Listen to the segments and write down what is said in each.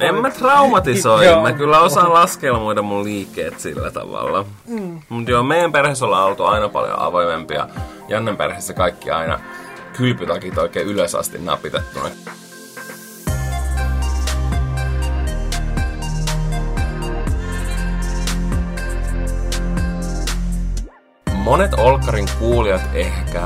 En mä traumatisoi, mä kyllä osaan laskelmoida mun liikkeet sillä tavalla. Mm. Mutta joo, meidän perheessä ollaan oltu aina paljon avoimempia. Jannen perheessä kaikki aina kylpytakit oikein ylös asti napitettuna. Monet Olkkarin kuulijat ehkä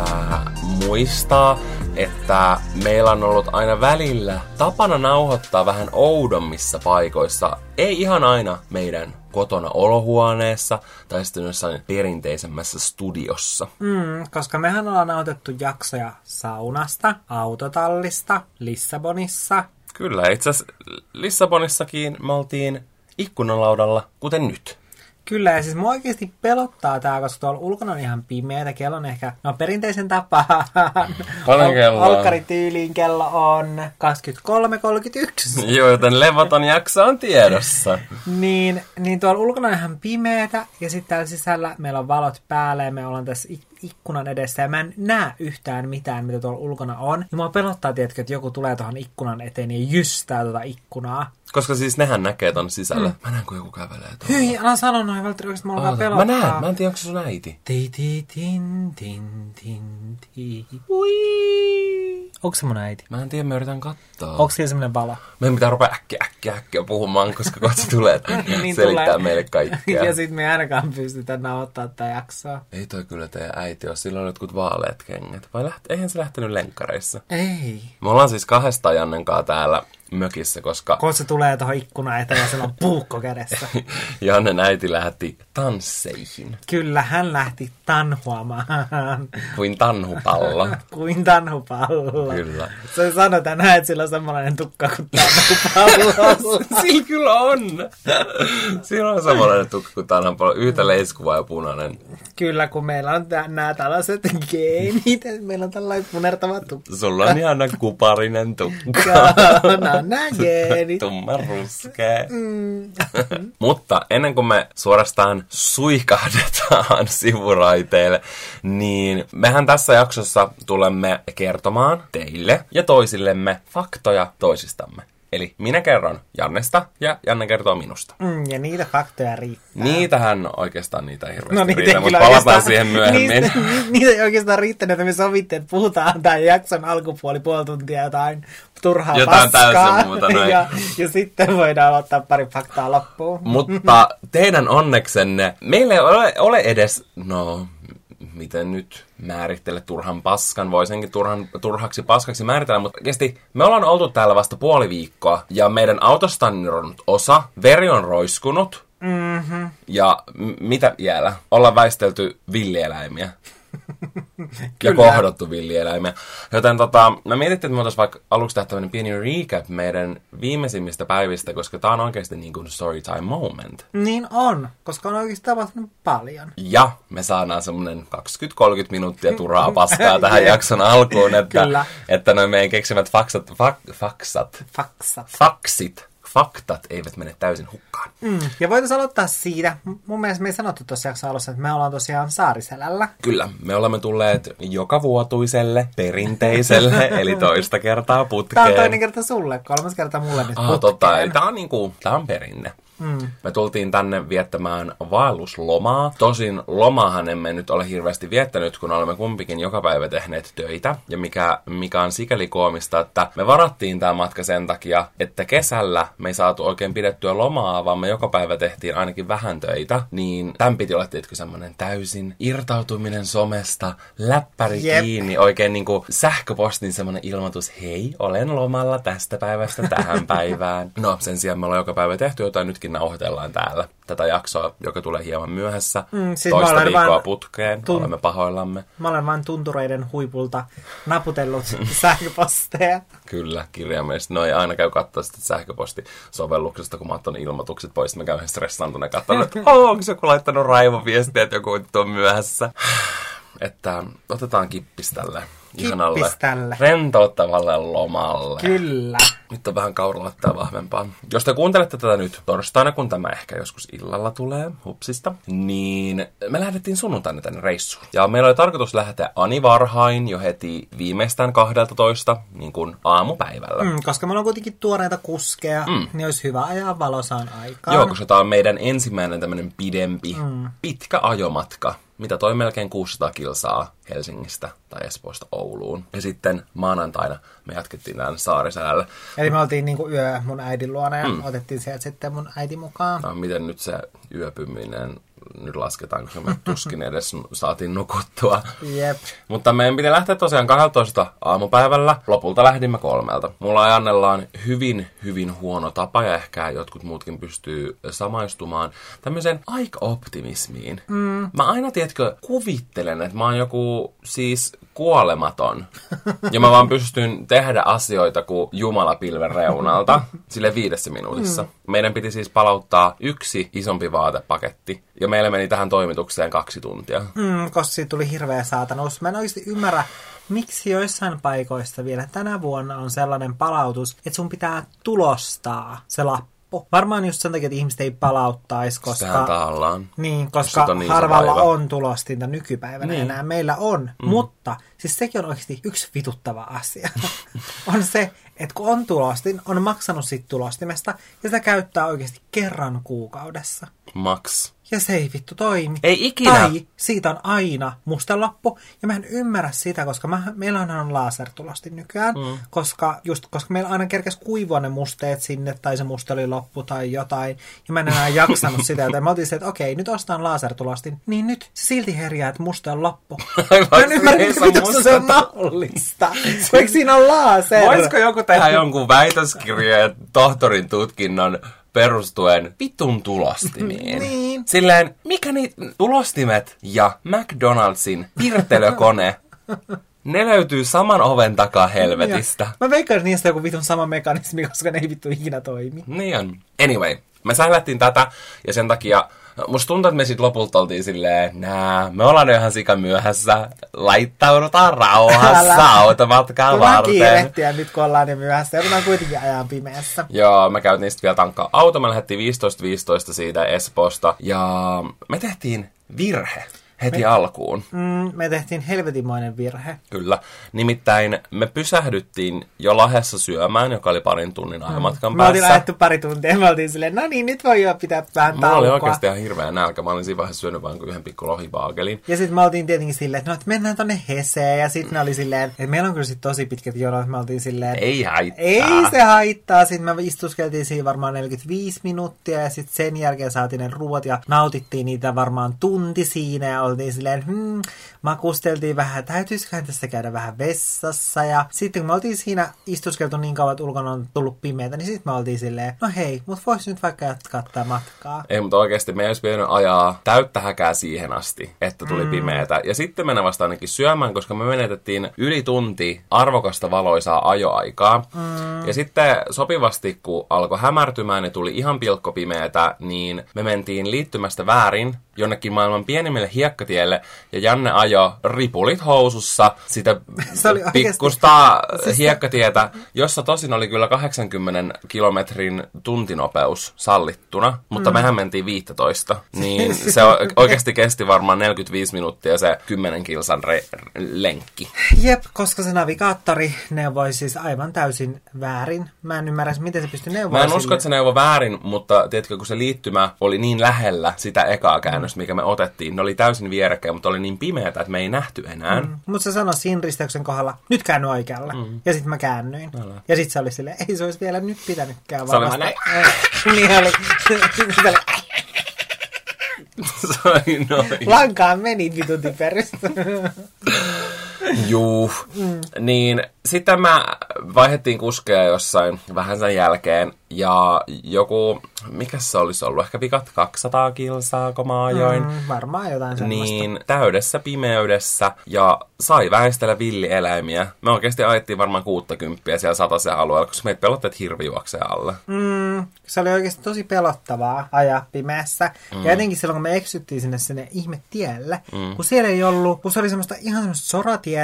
muistaa, että meillä on ollut aina välillä tapana nauhoittaa vähän oudommissa paikoissa. Ei ihan aina meidän kotona olohuoneessa tai sitten jossain perinteisemmässä studiossa. Mm, koska mehän ollaan nautettu jaksoja saunasta, autotallista, Lissabonissa. Kyllä, itse asiassa Lissabonissakin me oltiin ikkunalaudalla, kuten nyt. Kyllä, ja siis mua oikeasti pelottaa tää, koska tuolla ulkona on ihan pimeätä. Kello on ehkä, no perinteisen tapaan. Paljon kello on? Olkkarityyliin kello on 23.31. Joo, joten levoton jakso on tiedossa. niin, niin tuolla ulkona on ihan pimeätä, ja sitten täällä sisällä meillä on valot päällä, ja me ollaan tässä ikkunan edessä, ja mä en näe yhtään mitään, mitä tuolla ulkona on. Ja mua pelottaa, tiedätkö, että joku tulee tuohon ikkunan eteen ja jystää tuota ikkunaa. Koska siis nehän näkee ton sisällä. Mm. Mä näen, kun joku kävelee tuolla. Hyi, älä sano noin, Valtteri, oikeasti mä alkaa pelottaa. Mä näen, mä en tiedä, onko se sun äiti. Ti ti tin tin tin ti. Ui. Onko se mun äiti? Mä en tiedä, mä yritän katsoa. Onko siellä semmonen valo? Meidän pitää rupea äkkiä, äkkiä, äkkiä puhumaan, koska kohta tulee Niin selittää tulee. meille kaikkea. ja sit me ei ainakaan pystytä nauhoittaa tätä jaksoa. Ei toi kyllä teidän äiti ole, sillä on jotkut vaaleat kengät. Vai läht, eihän se lähtenyt lenkkareissa? Ei. Me ollaan siis kahdesta Jannen täällä mökissä, koska Kun se tulee tuohon ikkunan eteen ja sillä on puukko kädessä. Jannen äiti lähti tansseihin Kyllä, hän lähti tanhuamaan kuin tanhupallo. kuin tanhupallo. Kyllä. Se sanoi tänään, että sillä on samanlainen tukka kuin tanhupallo. Sillä kyllä on. Sillä on samanlainen tukka kuin tanhupallo. Yhtä leiskuva ja punainen. Kyllä, kun meillä on tä- nämä tällaiset geenit, meillä on tällainen punertava tukka. Sulla on ihana kuparinen tukka. Nämä geenit. Tumma ruskea. Mutta ennen kuin me suorastaan suihkahdetaan sivuraiteille, niin mehän tässä jaksossa tulemme kertomaan teille ja toisillemme faktoja toisistamme. Eli minä kerron Jannesta ja Janne kertoo minusta. Mm, ja niitä faktoja riittää. Niitähän oikeastaan niitä ei hirveästi No niitä riitä, mutta palataan siihen myöhemmin. Niistä, ni- niitä ei oikeastaan riittänyt, että me sovittiin, että puhutaan tämän jakson alkupuoli puoli tuntia jotain turhaa Jotain paskaa. muuta, noin. ja, ja sitten voidaan ottaa pari faktaa loppuun. Mutta teidän onneksenne, meillä ei ole, ole edes, no, miten nyt määrittele turhan paskan, voi senkin turhan, turhaksi paskaksi määritellä, mutta oikeasti me ollaan oltu täällä vasta puoli viikkoa, ja meidän autosta on osa, veri on roiskunut, mm-hmm. ja m- mitä vielä? Ollaan väistelty villieläimiä. Ja Kyllä. kohdottu villieläimiä. Joten tota, mä mietittiin, että me voitaisiin vaikka aluksi tehdä tämmöinen pieni recap meidän viimeisimmistä päivistä, koska tää on oikeasti niin kuin storytime moment. Niin on, koska on oikeasti tapahtunut paljon. Ja me saadaan semmonen 20-30 minuuttia turhaa paskaa tähän jakson alkuun, että, Kyllä. että noin meidän keksimät faksat, fak, faksat, Faksat. faksit, faktat eivät mene täysin hukkaan. Mm. Ja voitaisiin aloittaa siitä. Mun mielestä me ei sanottu tuossa jakson alussa, että me ollaan tosiaan Saariselällä. Kyllä, me olemme tulleet joka vuotuiselle, perinteiselle, eli toista kertaa putkeen. Tämä on toinen kerta sulle, kolmas kerta mulle nyt Ah, putkeen. totta, eli tää on niinku, tää on perinne. Mm. Me tultiin tänne viettämään vaelluslomaa. Tosin lomahan emme nyt ole hirveästi viettänyt, kun olemme kumpikin joka päivä tehneet töitä. Ja mikä, mikä on sikäli koomista, että me varattiin tämä matka sen takia, että kesällä me ei saatu oikein pidettyä lomaa, vaan me joka päivä tehtiin ainakin vähän töitä. Niin tämän piti olla tietysti semmoinen täysin irtautuminen somesta, läppäri Jep. kiinni, oikein niinku sähköpostin semmoinen ilmoitus, hei, olen lomalla tästä päivästä tähän päivään. No, sen sijaan me ollaan joka päivä tehty jotain, nytkin nauhoitellaan täällä tätä jaksoa, joka tulee hieman myöhässä. Mm, siis Toista viikkoa vaan putkeen, tun- olemme pahoillamme. Mä olen vain tuntureiden huipulta naputellut sähköposteja. Kyllä, kirjaimellisesti. No ei aina käy katsoa sitä sähköpostisovelluksesta, kun mä oon ilmoitukset pois. Mä käyn stressaantuneena katsomaan, että oh, onko joku laittanut raivoviestiä, että joku on myöhässä. Että otetaan kippis tälle ihanalle, Kippis tälle. rentouttavalle lomalle. Kyllä. Nyt on vähän kauralattaa vahvempaa. Jos te kuuntelette tätä nyt torstaina, kun tämä ehkä joskus illalla tulee hupsista, niin me lähdettiin sunnuntaina tänne reissuun. Ja meillä oli tarkoitus lähteä Ani varhain jo heti viimeistään 12, niin kuin aamupäivällä. Mm, koska meillä on kuitenkin tuoreita kuskeja, mm. niin olisi hyvä ajaa valosaan aikaan. Joo, koska tämä on meidän ensimmäinen tämmöinen pidempi, mm. pitkä ajomatka. Mitä toi melkein 600 kilsaa Helsingistä tai Espoosta Ouluun. Ja sitten maanantaina me jatkettiin tämän Saariselällä. Eli me oltiin niinku yö mun äidin luona ja mm. otettiin sieltä sitten mun äiti mukaan. No, miten nyt se yöpyminen nyt lasketaan, koska me tuskin edes saatiin nukuttua. Jep. Mutta meidän piti lähteä tosiaan 12 aamupäivällä. Lopulta lähdimme kolmelta. Mulla ja Annella on hyvin, hyvin huono tapa, ja ehkä jotkut muutkin pystyy samaistumaan tämmöiseen aika-optimismiin. Mm. Mä aina, tiedätkö, kuvittelen, että mä oon joku siis kuolematon. Ja mä vaan pystyn tehdä asioita kuin Jumala pilven reunalta sille viidessä minuutissa. Mm. Meidän piti siis palauttaa yksi isompi vaatepaketti. Ja meillä meni tähän toimitukseen kaksi tuntia. Mm, koska siitä tuli hirveä saatanus. Mä en oikeasti ymmärrä, miksi joissain paikoissa vielä tänä vuonna on sellainen palautus, että sun pitää tulostaa se lappu loppu. Varmaan just sen takia, että ihmiset ei palauttaisi, koska... Tahallaan. Niin, koska on niin harvalla on tulostinta nykypäivänä niin. enää. Meillä on. Mm. Mutta siis sekin on oikeasti yksi vituttava asia. on se, että kun on tulostin, on maksanut siitä tulostimesta ja sitä käyttää oikeasti kerran kuukaudessa. Max. Ja se ei vittu toimi. Ei ikinä. Tai siitä on aina mustelappu. Ja mä en ymmärrä sitä, koska mä, meillä on lasertulosti nykyään. Mm. Koska, just, koska meillä aina kerkes kuivua ne musteet sinne, tai se muste oli loppu tai jotain. Ja mä en enää jaksanut sitä, joten mä otin että okei, nyt ostaan lasertulostin. Niin nyt se silti herjää, että muste on loppu. mä en ymmärrä, että se on mahdollista. Vaikka siinä on laser. Voisiko joku tehdä jonkun väitöskirjan tohtorin tutkinnon perustuen vitun tulostimiin. niin. Silleen, mikä niitä tulostimet ja McDonaldsin pirtelökone ne löytyy saman oven takaa helvetistä. Ja. Mä veikkaan, että niistä on joku vitun sama mekanismi, koska ne ei vittu ikinä toimi. Niin on. Anyway, me sählättiin tätä ja sen takia Musta tuntuu, että me sitten lopulta oltiin silleen, nää, me ollaan ihan sika myöhässä, laittaudutaan rauhassa automatkaan varten. kiirehtiä nyt, kun ollaan niin myöhässä, joudutaan kuitenkin ajan pimeässä. Joo, me käytiin sitten vielä tankkaa. Auto, me lähdettiin 15.15 siitä Espoosta, ja me tehtiin virhe heti me, alkuun. Mm, me tehtiin helvetimoinen virhe. Kyllä. Nimittäin me pysähdyttiin jo Lahessa syömään, joka oli parin tunnin ajomatkan mm. päässä. Me oltiin lähdetty pari tuntia me oltiin silleen, no niin, nyt voi jo pitää vähän Mulla oli oikeasti ihan hirveä nälkä. Mä olin siinä vaiheessa syönyt vain yhden pikku lohivaagelin. Ja sitten me oltiin tietenkin silleen, että no, että mennään tonne Heseen. Ja sitten ne oli silleen, että meillä on kyllä sit tosi pitkät jonot. Me oltiin silleen, ei haittaa. Ei se haittaa. Sitten me istuskeltiin siinä varmaan 45 minuuttia ja sitten sen jälkeen saatiin ne ruoat ja nautittiin niitä varmaan tunti siinä ja oltiin silleen, hmm, makusteltiin vähän, täytyisiköhän tässä käydä vähän vessassa. Ja sitten kun me oltiin siinä istuskeltu niin kauan, että ulkona on tullut pimeätä, niin sitten me oltiin silleen, no hei, mutta voisi nyt vaikka jatkaa tätä matkaa. Ei, mutta oikeasti me olisi pitänyt ajaa täyttä häkää siihen asti, että tuli mm. pimeätä. Ja sitten mennä vasta ainakin syömään, koska me menetettiin yli tunti arvokasta valoisaa ajoaikaa. Mm. Ja sitten sopivasti, kun alkoi hämärtymään ja tuli ihan pilkkopimeätä, niin me mentiin liittymästä väärin jonnekin maailman pienimmille hiekkatielle, ja Janne ajo ripulit housussa sitä pikkusta siis hiekkatietä, jossa tosin oli kyllä 80 kilometrin tuntinopeus sallittuna, mutta mm. mehän mentiin 15, niin se oikeasti kesti varmaan 45 minuuttia se 10 kilsan re- lenkki. Jep, koska se navigaattori neuvoi siis aivan täysin väärin. Mä en ymmärrä, miten se pystyi neuvoa Mä en usko, että se neuvoi väärin, mutta tiedätkö, kun se liittymä oli niin lähellä sitä ekaa käännöstä, mikä me otettiin, ne oli täysin vierekkäin, mutta oli niin pimeätä, että me ei nähty enää. Mm. Mutta se sanoi siinä risteyksen kohdalla, nyt käänny oikealle. Mm. Ja sitten mä käännyin. Älä. Ja sitten se oli silleen, ei se olisi vielä nyt pitänytkään. Se oli näin. niin oli. noin. Lankaan meni vitun typeristä. Juu. Mm. Niin sitten mä vaihdettiin kuskeja jossain vähän sen jälkeen. Ja joku, mikä se olisi ollut, ehkä vikat 200 kilsaa, kun mä ajoin. Mm, varmaan jotain semmoista. Niin, täydessä pimeydessä ja sai väistellä villieläimiä. Me oikeasti ajettiin varmaan 60 siellä sataisen alueella, koska meitä pelotti, että hirvi juoksee alle. Mm, se oli oikeasti tosi pelottavaa ajaa pimeässä. Mm. Ja etenkin silloin, kun me eksyttiin sinne sinne ihme tielle, mm. kun siellä ei ollut, kun se oli semmoista ihan semmoista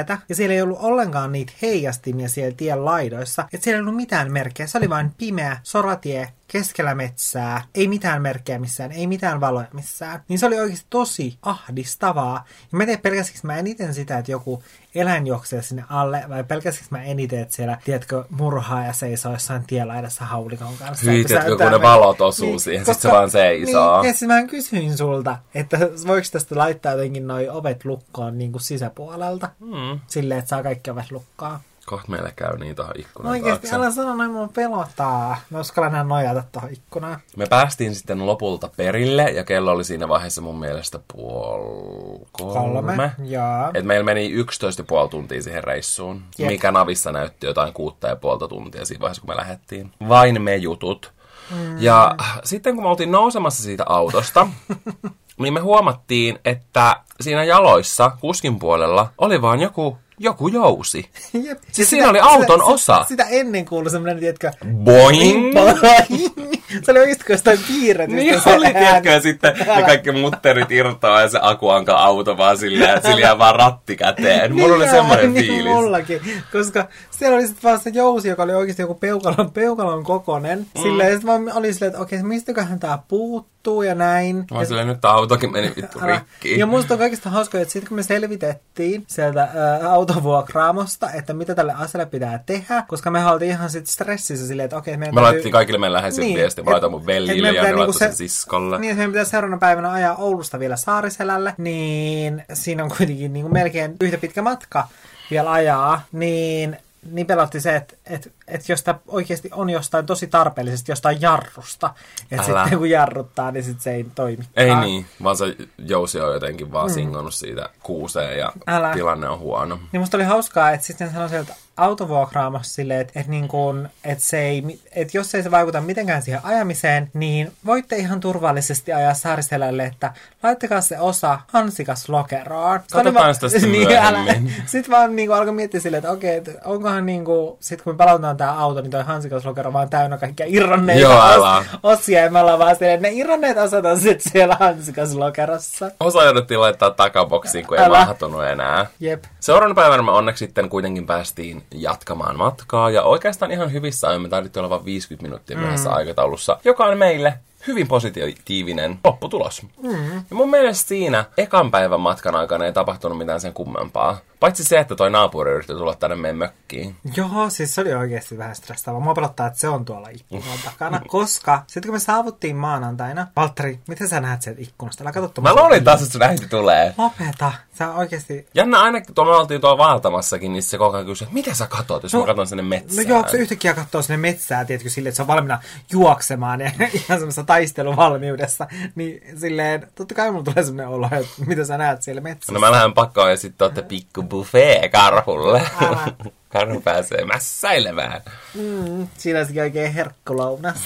soratietä, ja siellä ei ollut ollenkaan niitä heijastimia siellä tien laidoissa, että siellä ei ollut mitään merkkejä. Se oli vain pimeä soratie keskellä metsää, ei mitään merkkejä missään, ei mitään valoja missään. Niin se oli oikeasti tosi ahdistavaa. Ja mä tein pelkästään mä eniten sitä, että joku eläin juoksee sinne alle, vai pelkästään mä eniten, että siellä, tiedätkö, murhaa ja seisoo jossain tielaidassa haulikon kanssa. Hyi, tiedätkö, kun ne valot osuu niin, siihen, sitten se vaan seisoo. Niin, ja siis mä kysyin sulta, että voiko tästä laittaa jotenkin noi ovet lukkoon niin kuin sisäpuolelta, mm. silleen, että saa kaikki ovet lukkaa. Kohta meillä käy niin tuohon ikkunan Oikeesti, taakse. älä sano noin, mua pelottaa. Mä uskallan enää nojata tuohon ikkunaan. Me päästiin sitten lopulta perille, ja kello oli siinä vaiheessa mun mielestä puoli kolme. kolme. Jaa. Et meillä meni 11,5 tuntia siihen reissuun, Jep. mikä navissa näytti jotain kuutta ja puolta tuntia siinä vaiheessa, kun me lähdettiin. Vain me jutut. Mm. Ja sitten kun me oltiin nousemassa siitä autosta, niin me huomattiin, että siinä jaloissa, kuskin puolella, oli vaan joku joku jousi. Jep. Siis ja siinä oli auton sitä, osa. Sitä ennen kuului semmoinen, tiedätkö... Boing! se oli oikeasti jostain piirretystä Niin se oli, tiedätkö, ja sitten ne kaikki mutterit irtoaa ja se akuanka auto vaan silleen, sillä jää vaan ratti käteen. Mulla oli semmoinen niin fiilis. Mullakin, koska siellä oli sitten vaan se jousi, joka oli oikeasti joku peukalon, peukalon kokonen. Mm. Silleen, ja sitten vaan oli silleen, että okei, mistäköhän tää puuttuu ja näin. Mä silleen, nyt autokin meni vittu rikki. Ja musta on kaikista hauskaa, että sitten kun me selvitettiin sieltä ää, autovuokraamosta, että mitä tälle asialle pitää tehdä, koska me oltiin ihan sitten stressissä silleen, että okei, meidän Me täytyy... laitettiin kaikille meidän läheisille niin, viestiä, mä laitan mun veljille ja ne niinku se, siskolle. Niin, että meidän pitäisi seuraavana päivänä ajaa Oulusta vielä Saariselälle, niin siinä on kuitenkin niin kuin melkein yhtä pitkä matka vielä ajaa, niin niin pelotti se, että, että, että jos tämä oikeasti on jostain tosi tarpeellisesti jostain jarrusta, että Älä. sitten kun jarruttaa, niin sitten se ei toimi. Ei niin, vaan se jousi on jotenkin vaan mm. singonnut siitä kuuseen ja Älä. tilanne on huono. Niin musta oli hauskaa, että sitten sanoi sieltä autovuokraamassa silleen, että, että, niin kuin, että, se ei, että jos ei se vaikuta mitenkään siihen ajamiseen, niin voitte ihan turvallisesti ajaa saariselälle, että laittakaa se osa hansikas lokeroon. Katsotaan sitä sitten niin, älä, Sitten vaan niin kuin, alkoi miettiä silleen, että okei, että onkohan niin kuin, sit kun me palautetaan tämä auto, niin toi hansikas lokero vaan täynnä kaikkia irronneita Joo, os, osia, ja me ollaan vaan silleen, ne irronneet osat on sitten siellä hansikas lokerossa. Osa jouduttiin laittaa takaboksiin, kun älä. ei mahtunut enää. Jep. Seuraavana päivänä me onneksi sitten kuitenkin päästiin jatkamaan matkaa. Ja oikeastaan ihan hyvissä ajoin me tarvittiin olla vain 50 minuuttia myöhässä mm. aikataulussa, joka on meille hyvin positiivinen lopputulos. Mm. Ja mun mielestä siinä ekan päivän matkan aikana ei tapahtunut mitään sen kummempaa. Paitsi se, että toi naapuri yritti tulla tänne meidän mökkiin. Joo, siis se oli oikeasti vähän stressaavaa. Mua pelottaa, että se on tuolla ikkunan takana. Koska sitten kun me saavuttiin maanantaina, Valtteri, miten sä näet sieltä ikkunasta? Älä katso Mä luulin taas, että sun äiti tulee. Lopeta. Sä oikeasti... Jännä ainakin, kun me oltiin tuolla vaeltamassakin, niin se koko ajan kysyi, että mitä sä katot, jos no, mä katon sinne metsään. No joo, se yhtäkkiä katsoo sinne metsään, tiedätkö, silleen, että se on valmiina juoksemaan ja ihan semmoisessa taisteluvalmiudessa. Niin silleen, totta kai mulla tulee semmoinen olo, että mitä sä näet siellä metsässä. No mä lähden pakkaan ja sitten ootte pikku buffet karhulle. Karhu pääsee mässäilemään. Mm, siinä olisikin oikein herkkulounas.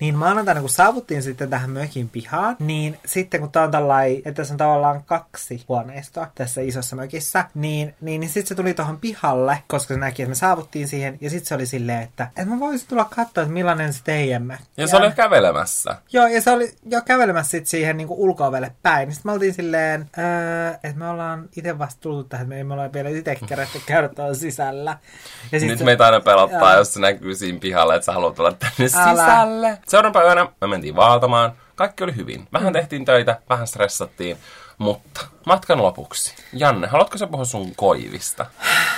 niin maanantaina, kun saavuttiin sitten tähän mökin pihaan, niin sitten kun tää on tällainen, että tässä on tavallaan kaksi huoneistoa tässä isossa mökissä, niin, niin, niin sitten se tuli tuohon pihalle, koska se näki, että me saavuttiin siihen, ja sitten se oli silleen, että, että mä voisin tulla katsoa, että millainen se teidän mökki Ja se oli kävelemässä. Joo, ja se oli jo kävelemässä sitten siihen niin ulkoovelle päin. Niin sitten me oltiin silleen, öö, että me ollaan itse vasta tultu tähän, me emme ole vielä itse kerätty käydä sisällä sisällä. Ja Nyt sit meitä aina pelottaa, joo. jos se näkyy siinä pihalla, että sä haluat tulla tänne Älä. sisälle. Seuraavana päivänä me mentiin vaeltamaan. Kaikki oli hyvin. Vähän mm. tehtiin töitä, vähän stressattiin. Mutta matkan lopuksi. Janne, haluatko sä puhua sun koivista?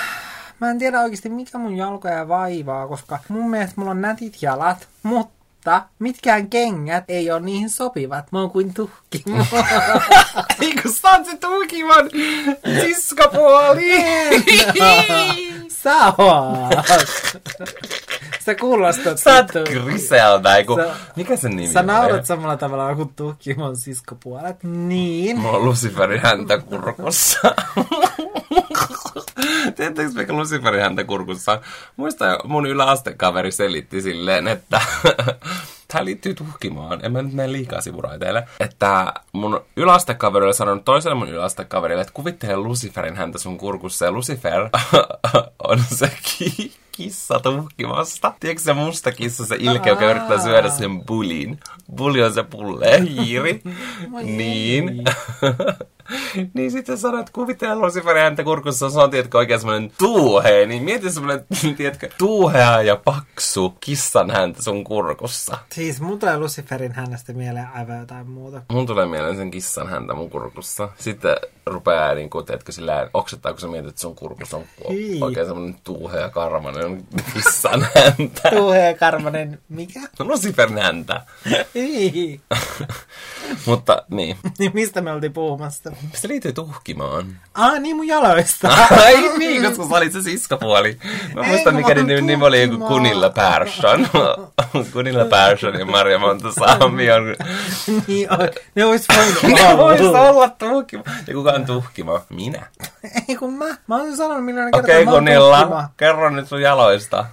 Mä en tiedä oikeasti mikä mun jalkoja vaivaa, koska mun mielestä mulla on nätit jalat, mutta mutta mitkään kengät ei ole niihin sopivat. Mä oon kuin tuhkimo. Eikö sä oot se tuhkimon siskapuoli? Sä oot. Sä kuulostat. Sä oot Griselda, eiku... Sä, Mikä sen nimi Sä naurat samalla tavalla kuin tuhkimon siskopuolet. Niin. Mä oon Luciferin häntä kurkussa. Tiedättekö mikä Luciferin häntä kurkussa? Muista mun yläastekaveri selitti silleen, että tämä liittyy tuhkimaan, en mä nyt mene liikaa sivuraiteille, että mun yläastekaveri oli sanonut toiselle mun yläastekaverille, että kuvittele Luciferin häntä sun kurkussa, ja Lucifer on se ki- kissa tuhkimasta. Tiedätkö se musta kissa, se ilke, joka yrittää syödä sen bulin? Buli on se pulle, hiiri. niin. niin sitten sanoit, että kuvitella Luciferin häntä kurkussa, se on tiedätkö, oikein semmoinen tuuhe, niin mieti semmoinen, tiedätkö, tuuhea ja paksu kissan häntä sun kurkussa. Siis mun tulee Luciferin hänestä mieleen aivan jotain muuta. Mun tulee mieleen sen kissan häntä mun kurkussa. Sitten rupeaa niin kuin, tiedätkö, sillä oksettaa, kun sä mietit, että sun kurkussa on Hyi. oikein semmoinen tuuhea karmanen kissan häntä. Tuuhea karvanen, mikä? Luciferin häntä. Mutta niin. Niin mistä me oltiin puhumassa? Se liittyy tuhkimaan. Ah, niin mun jaloista. Ai niin, koska sä olit se siskapuoli. Mä Ei, muistan, mikä oon nimi, nimi oli joku. Kunilla Persson. Kunilla Persson ja Maria Montesami on... niin, on. ne ois voinut Ne vois olla. olla tuhkima. Ja kuka on tuhkima? Minä. Ei kun mä. Mä oon sanonut kerta, Okei, oon Kunilla, kerro nyt sun jaloista.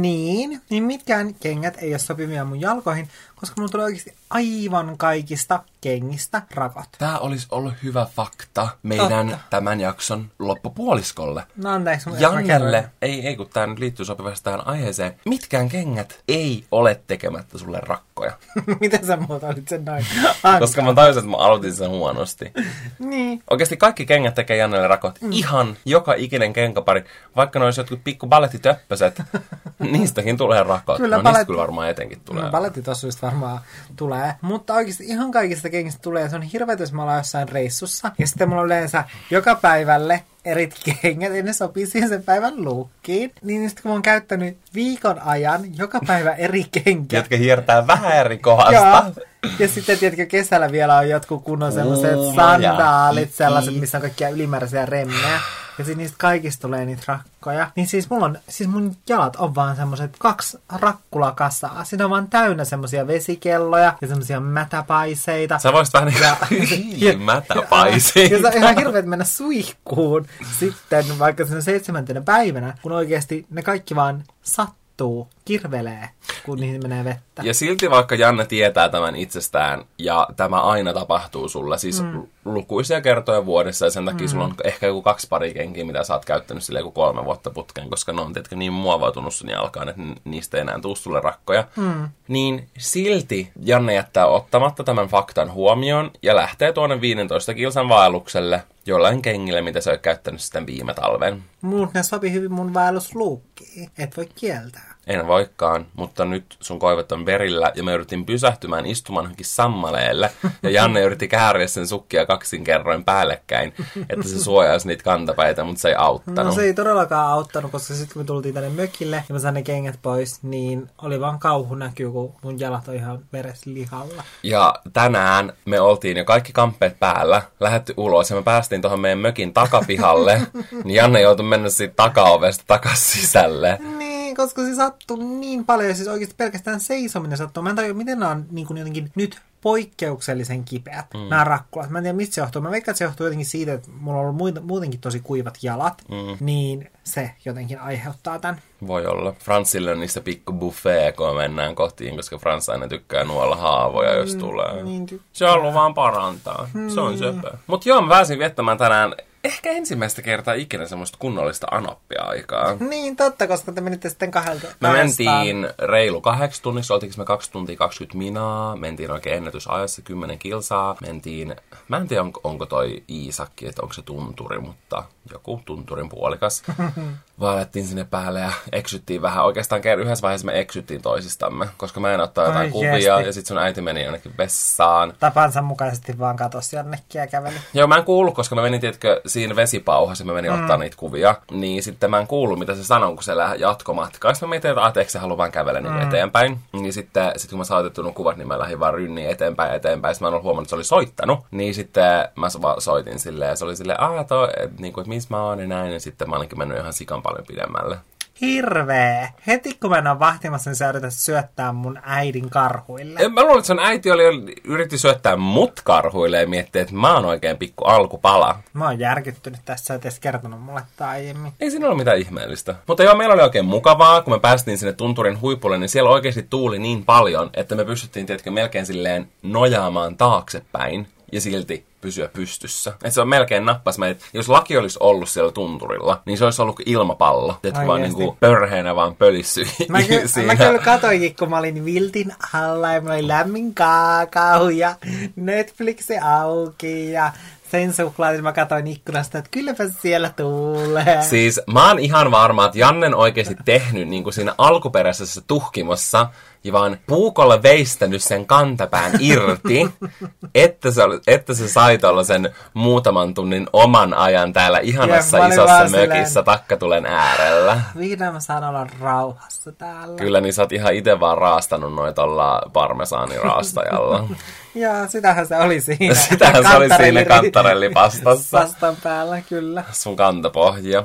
Niin, niin mitkään kengät ei ole sopivia mun jalkoihin, koska mulla tulee oikeasti aivan kaikista kengistä rakot. Tää olisi ollut hyvä fakta meidän Totta. tämän jakson loppupuoliskolle. No anteeksi. Jannelle, ei, ei kun tää nyt liittyy sopivasti tähän aiheeseen, mitkään kengät ei ole tekemättä sulle rakkoja. Miten sä muotoilit sen noin? Koska mä tajusin, että mä aloitin sen huonosti. Niin. Oikeasti kaikki kengät tekee Jannelle rakot. Mm. Ihan joka ikinen kenkäpari. Vaikka ne olisi jotkut pikku ballettitöppöset, niistäkin tulee rakot. Kyllä, no niistä balletti- kyllä varmaan etenkin tulee. No, balettitossuista varmaan tulee. Mutta oikeasti ihan kaikista kengistä tulee. Se on hirveet, jos mä ollaan jossain reissussa. Ja sitten mulla on yleensä joka päivälle eri kengät, ja ne sopii siihen sen päivän luukkiin. Niin sitten kun mä oon käyttänyt viikon ajan joka päivä eri kenkiä. Jotka hiertää vähän eri kohdasta. Joo. Ja sitten, tiedätkö, kesällä vielä on jotkut kunnon Kuumoja. sandaalit, sellaiset, missä on kaikkia ylimääräisiä remmejä. Ja siis niistä kaikista tulee niitä rakkoja. Niin siis mulla on, siis mun jalat on vaan semmoiset kaksi rakkulakasaa. Siinä on vaan täynnä semmosia vesikelloja ja semmosia mätäpaiseita. Sä voisit vähän niin kuin mätäpaisiin. Ja se on ihan hirveet mennä suihkuun sitten vaikka sen seitsemäntenä päivänä, kun oikeasti ne kaikki vaan sattuu, kirvelee, kun niihin menee vettä. Ja silti vaikka Janne tietää tämän itsestään, ja tämä aina tapahtuu sulle, siis mm. lukuisia kertoja vuodessa, ja sen takia mm. sulla on ehkä joku kaksi pari kenkiä, mitä sä oot käyttänyt sille joku kolme vuotta putkeen, koska ne on tietenkin niin muovautunut sun jalkaan, että ni- niistä ei enää tuu sulle rakkoja. Mm. Niin silti Janne jättää ottamatta tämän faktan huomioon, ja lähtee tuonne 15 kilsan vaellukselle, jollain kengillä, mitä sä oot käyttänyt sitten viime talven. Muut ne sopi hyvin mun vaellusluukkiin. Et voi kieltää. En voikaan, mutta nyt sun koivet on verillä ja me yritin pysähtymään istumaan johonkin sammaleelle. Ja Janne yritti kääriä sen sukkia kaksin kerroin päällekkäin, että se suojaisi niitä kantapäitä, mutta se ei auttanut. No se ei todellakaan auttanut, koska sitten kun me tultiin tänne mökille ja mä sain ne kengät pois, niin oli vaan kauhu näkyy, kun mun jalat on ihan vereslihalla. Ja tänään me oltiin jo kaikki kamppeet päällä, lähetty ulos ja me päästiin tuohon meidän mökin takapihalle. niin Janne joutui mennä siitä takaovesta takas sisälle. Niin, koska se sattuu niin paljon, siis oikeasti pelkästään seisominen sattuu. Mä en tajua, miten nämä on niin kuin jotenkin nyt poikkeuksellisen kipeät, mm. nämä rakkulat. Mä en tiedä, mistä se johtuu. Mä veikkaan, että se johtuu jotenkin siitä, että mulla on ollut muutenkin tosi kuivat jalat, mm. niin se jotenkin aiheuttaa tämän. Voi olla. Fransille on niistä pikku buffet, kun me mennään kotiin, koska Frans aina tykkää nuolla haavoja, jos tulee. niin tykkää. Se on ollut vaan parantaa. Se on söpö. Mutta joo, mä pääsin viettämään tänään ehkä ensimmäistä kertaa ikinä semmoista kunnollista anoppia-aikaa. Niin, totta, koska te menitte sitten kahdelta. Me mentiin reilu kahdeksi tunniksi, oltiinko me 2 tuntia 20 minaa, mentiin oikein ennätysajassa 10 kilsaa, mentiin, mä en tiedä onko, onko toi Iisakki, että onko se tunturi, mutta joku tunturin puolikas. Valettiin sinne päälle ja eksyttiin vähän. Oikeastaan yhdessä vaiheessa me eksyttiin toisistamme, koska mä en ottaa jotain Ai kuvia jesti. ja sitten sun äiti meni jonnekin vessaan. Tapansa mukaisesti vaan katosi jonnekin ja käveli. Joo, mä en kuullut, koska mä menin, tiedätkö, siinä vesipauhassa, mä menin mm. ottaa niitä kuvia, niin sitten mä en kuullut, mitä se sanoi, kun se lähti jatkomatkaan. Sitten mä mietin, että, ah, että eikö se halua vaan kävellä niin mm. eteenpäin. Niin sitten, sitten kun mä saan otettu nuo kuvat, niin mä lähdin vaan rynniin eteenpäin eteenpäin. Sitten mä en ollut huomannut, että se oli soittanut. Niin sitten mä soitin silleen, ja se oli silleen, ah, toi, et, niin kuin, että missä mä oon ja näin. Ja sitten mä olinkin mennyt ihan sikan paljon pidemmälle. Hirveä. Heti kun mä en ole vahtimassa, niin sä yrität syöttää mun äidin karhuille. En, mä luulen, että sun äiti oli, yritti syöttää mut karhuille ja miettiä, että mä oon oikein pikku alkupala. Mä oon järkyttynyt tässä, sä et edes kertonut mulle tätä aiemmin. Ei siinä ole mitään ihmeellistä. Mutta joo, meillä oli oikein mukavaa, kun me päästiin sinne tunturin huipulle, niin siellä oikeasti tuuli niin paljon, että me pystyttiin, tiedätkö, melkein silleen nojaamaan taaksepäin ja silti pysyä pystyssä. Et se on melkein nappas meidät. Jos laki olisi ollut siellä tunturilla, niin se olisi ollut Ilmapallo. Että vaan niinku pörheenä vaan pölissy Mä, ky- siinä. mä kyllä katoinkin, kun mä olin viltin alla ja mulla oli lämmin kaakao ja Netflixi auki ja sen suklaat, mä katsoin ikkunasta, että kylläpä siellä tulee. Siis mä oon ihan varma, että Jannen oikeasti tehnyt niin kuin siinä alkuperäisessä tuhkimossa ja vaan puukolla veistänyt sen kantapään irti, että se, että se sai sen muutaman tunnin oman ajan täällä ihanassa ja, isossa mökissä silleen... takkatulen äärellä. Vihdoin mä saan olla rauhassa täällä. Kyllä, niin sä oot ihan itse vaan raastanut noita olla parmesaaniraastajalla. Joo, sitähän se oli siinä. sitähän se oli siinä kantarellipastassa. Pastan päällä, kyllä. Sun kantapohja.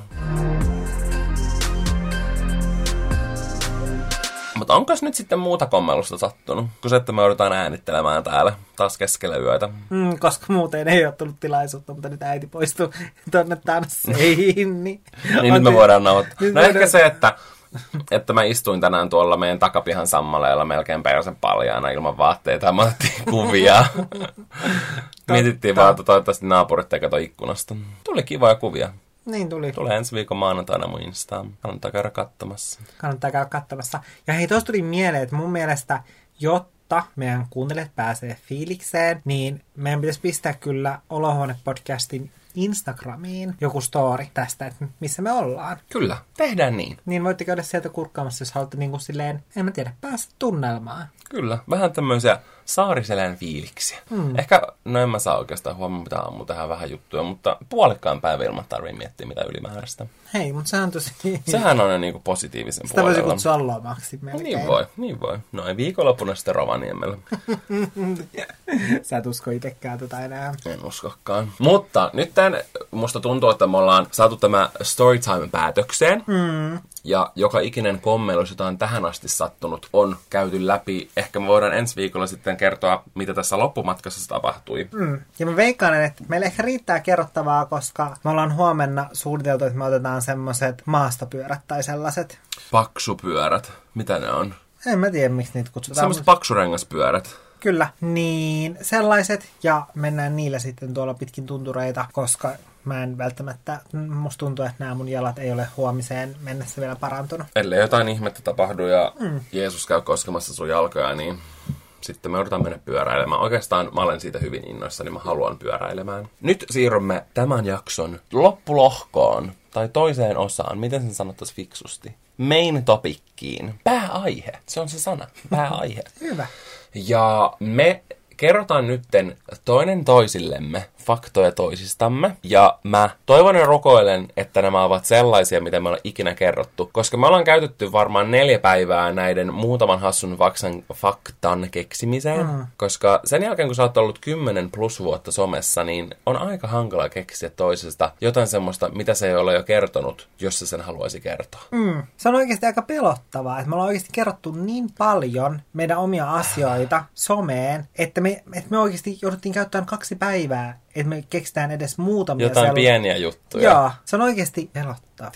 Mutta onko nyt sitten muuta kommellusta sattunut, kun se, että me joudutaan äänittelemään täällä taas keskellä yötä? Mm, koska muuten ei ole tullut tilaisuutta, mutta nyt äiti poistuu tuonne tansseihin. niin, niin nyt me voidaan nauhoittaa. No voidaan... ehkä se, että että mä istuin tänään tuolla meidän takapihan sammaleella melkein persen paljaana ilman vaatteita ja mä otettiin kuvia. Mietittiin vaan, että toivottavasti naapurit ei kato ikkunasta. Tuli kivoja kuvia. Niin tuli. Tulee ensi viikon maanantaina mun Instaan. Kannattaa käydä katsomassa. Kannattaa käydä katsomassa. Ja hei, tuossa tuli mieleen, että mun mielestä, jotta meidän kuuntelijat pääsee fiilikseen, niin meidän pitäisi pistää kyllä Olohuone-podcastin Instagramiin joku story tästä, että missä me ollaan. Kyllä, tehdään niin. Niin voitte käydä sieltä kurkkaamassa, jos haluatte niin kuin silleen, en mä tiedä, päästä tunnelmaan. Kyllä, vähän tämmöisiä saariselän fiiliksiä. Hmm. Ehkä, no en mä saa oikeastaan huomioon, mitä aamu tähän vähän juttuja, mutta puolikkaan päivä ilman tarvii miettiä mitä ylimääräistä. Hei, mutta sehän on tosi... Sehän on niinku positiivisen Sitä puolella. Sitä voisi kutsua lomaksi melkein. Niin voi, niin voi. Noin viikonloppuna sitten Rovaniemellä. Sä et usko itsekään tätä enää. En uskokaan. Mutta nyt musta tuntuu, että me ollaan saatu tämä storytime päätökseen. Hmm ja joka ikinen kommellus, jota on tähän asti sattunut, on käyty läpi. Ehkä me voidaan ensi viikolla sitten kertoa, mitä tässä loppumatkassa tapahtui. Mm. Ja mä veikkaan, että meillä ehkä riittää kerrottavaa, koska me ollaan huomenna suunniteltu, että me otetaan semmoiset maastopyörät tai sellaiset. Paksupyörät. Mitä ne on? En mä tiedä, miksi niitä kutsutaan. Semmoiset paksurengaspyörät. Kyllä, niin sellaiset ja mennään niillä sitten tuolla pitkin tuntureita, koska mä en välttämättä, musta tuntuu, että nämä mun jalat ei ole huomiseen mennessä vielä parantunut. Ellei jotain ihmettä tapahdu ja mm. Jeesus käy koskemassa sun jalkoja, niin sitten me joudutaan mennä pyöräilemään. Oikeastaan mä olen siitä hyvin innoissa, niin mä haluan pyöräilemään. Nyt siirrymme tämän jakson loppulohkoon, tai toiseen osaan, miten sen sanottaisiin fiksusti. Main topikkiin. Pääaihe. Se on se sana. Pääaihe. Hyvä. Ja me kerrotaan nytten toinen toisillemme faktoja toisistamme. Ja mä toivon ja rukoilen, että nämä ovat sellaisia, mitä me ollaan ikinä kerrottu. Koska me ollaan käytetty varmaan neljä päivää näiden muutaman hassun faksan, faktan keksimiseen. Mm. Koska sen jälkeen, kun sä oot ollut kymmenen plus vuotta somessa, niin on aika hankala keksiä toisesta jotain semmoista, mitä se ei ole jo kertonut, jos se sen haluaisi kertoa. Mm. Se on oikeasti aika pelottavaa, että me ollaan oikeasti kerrottu niin paljon meidän omia asioita someen, että me, että me oikeasti jouduttiin käyttämään kaksi päivää että me keksitään edes muutamia Jotain sel... pieniä juttuja. Joo, se on oikeasti pelottavaa.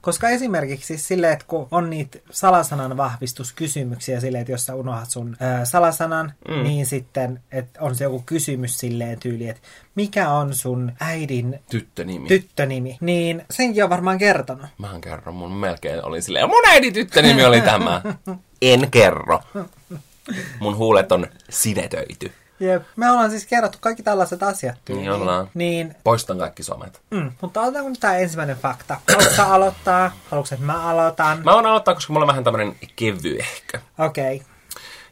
Koska esimerkiksi sille, että kun on niitä salasanan vahvistuskysymyksiä silleen, että jos sä unohdat sun ää, salasanan, mm. niin sitten että on se joku kysymys silleen tyyli, että mikä on sun äidin tyttönimi, tyttönimi niin senkin on varmaan kertonut. Mähän kerron, mun melkein oli silleen, mun äidin tyttönimi oli tämä. en kerro. Mun huulet on sinetöity. Jep. Me ollaan siis kerrottu kaikki tällaiset asiat. Tyyliin. Niin ollaan. Niin... Poistan kaikki somet. Mm, mutta aloitetaanko nyt tämä ensimmäinen fakta? Haluatko aloittaa? Haluatko, että mä aloitan? Mä voin aloittaa, koska mulla on vähän tämmönen kevyehkö. Okei. Okay.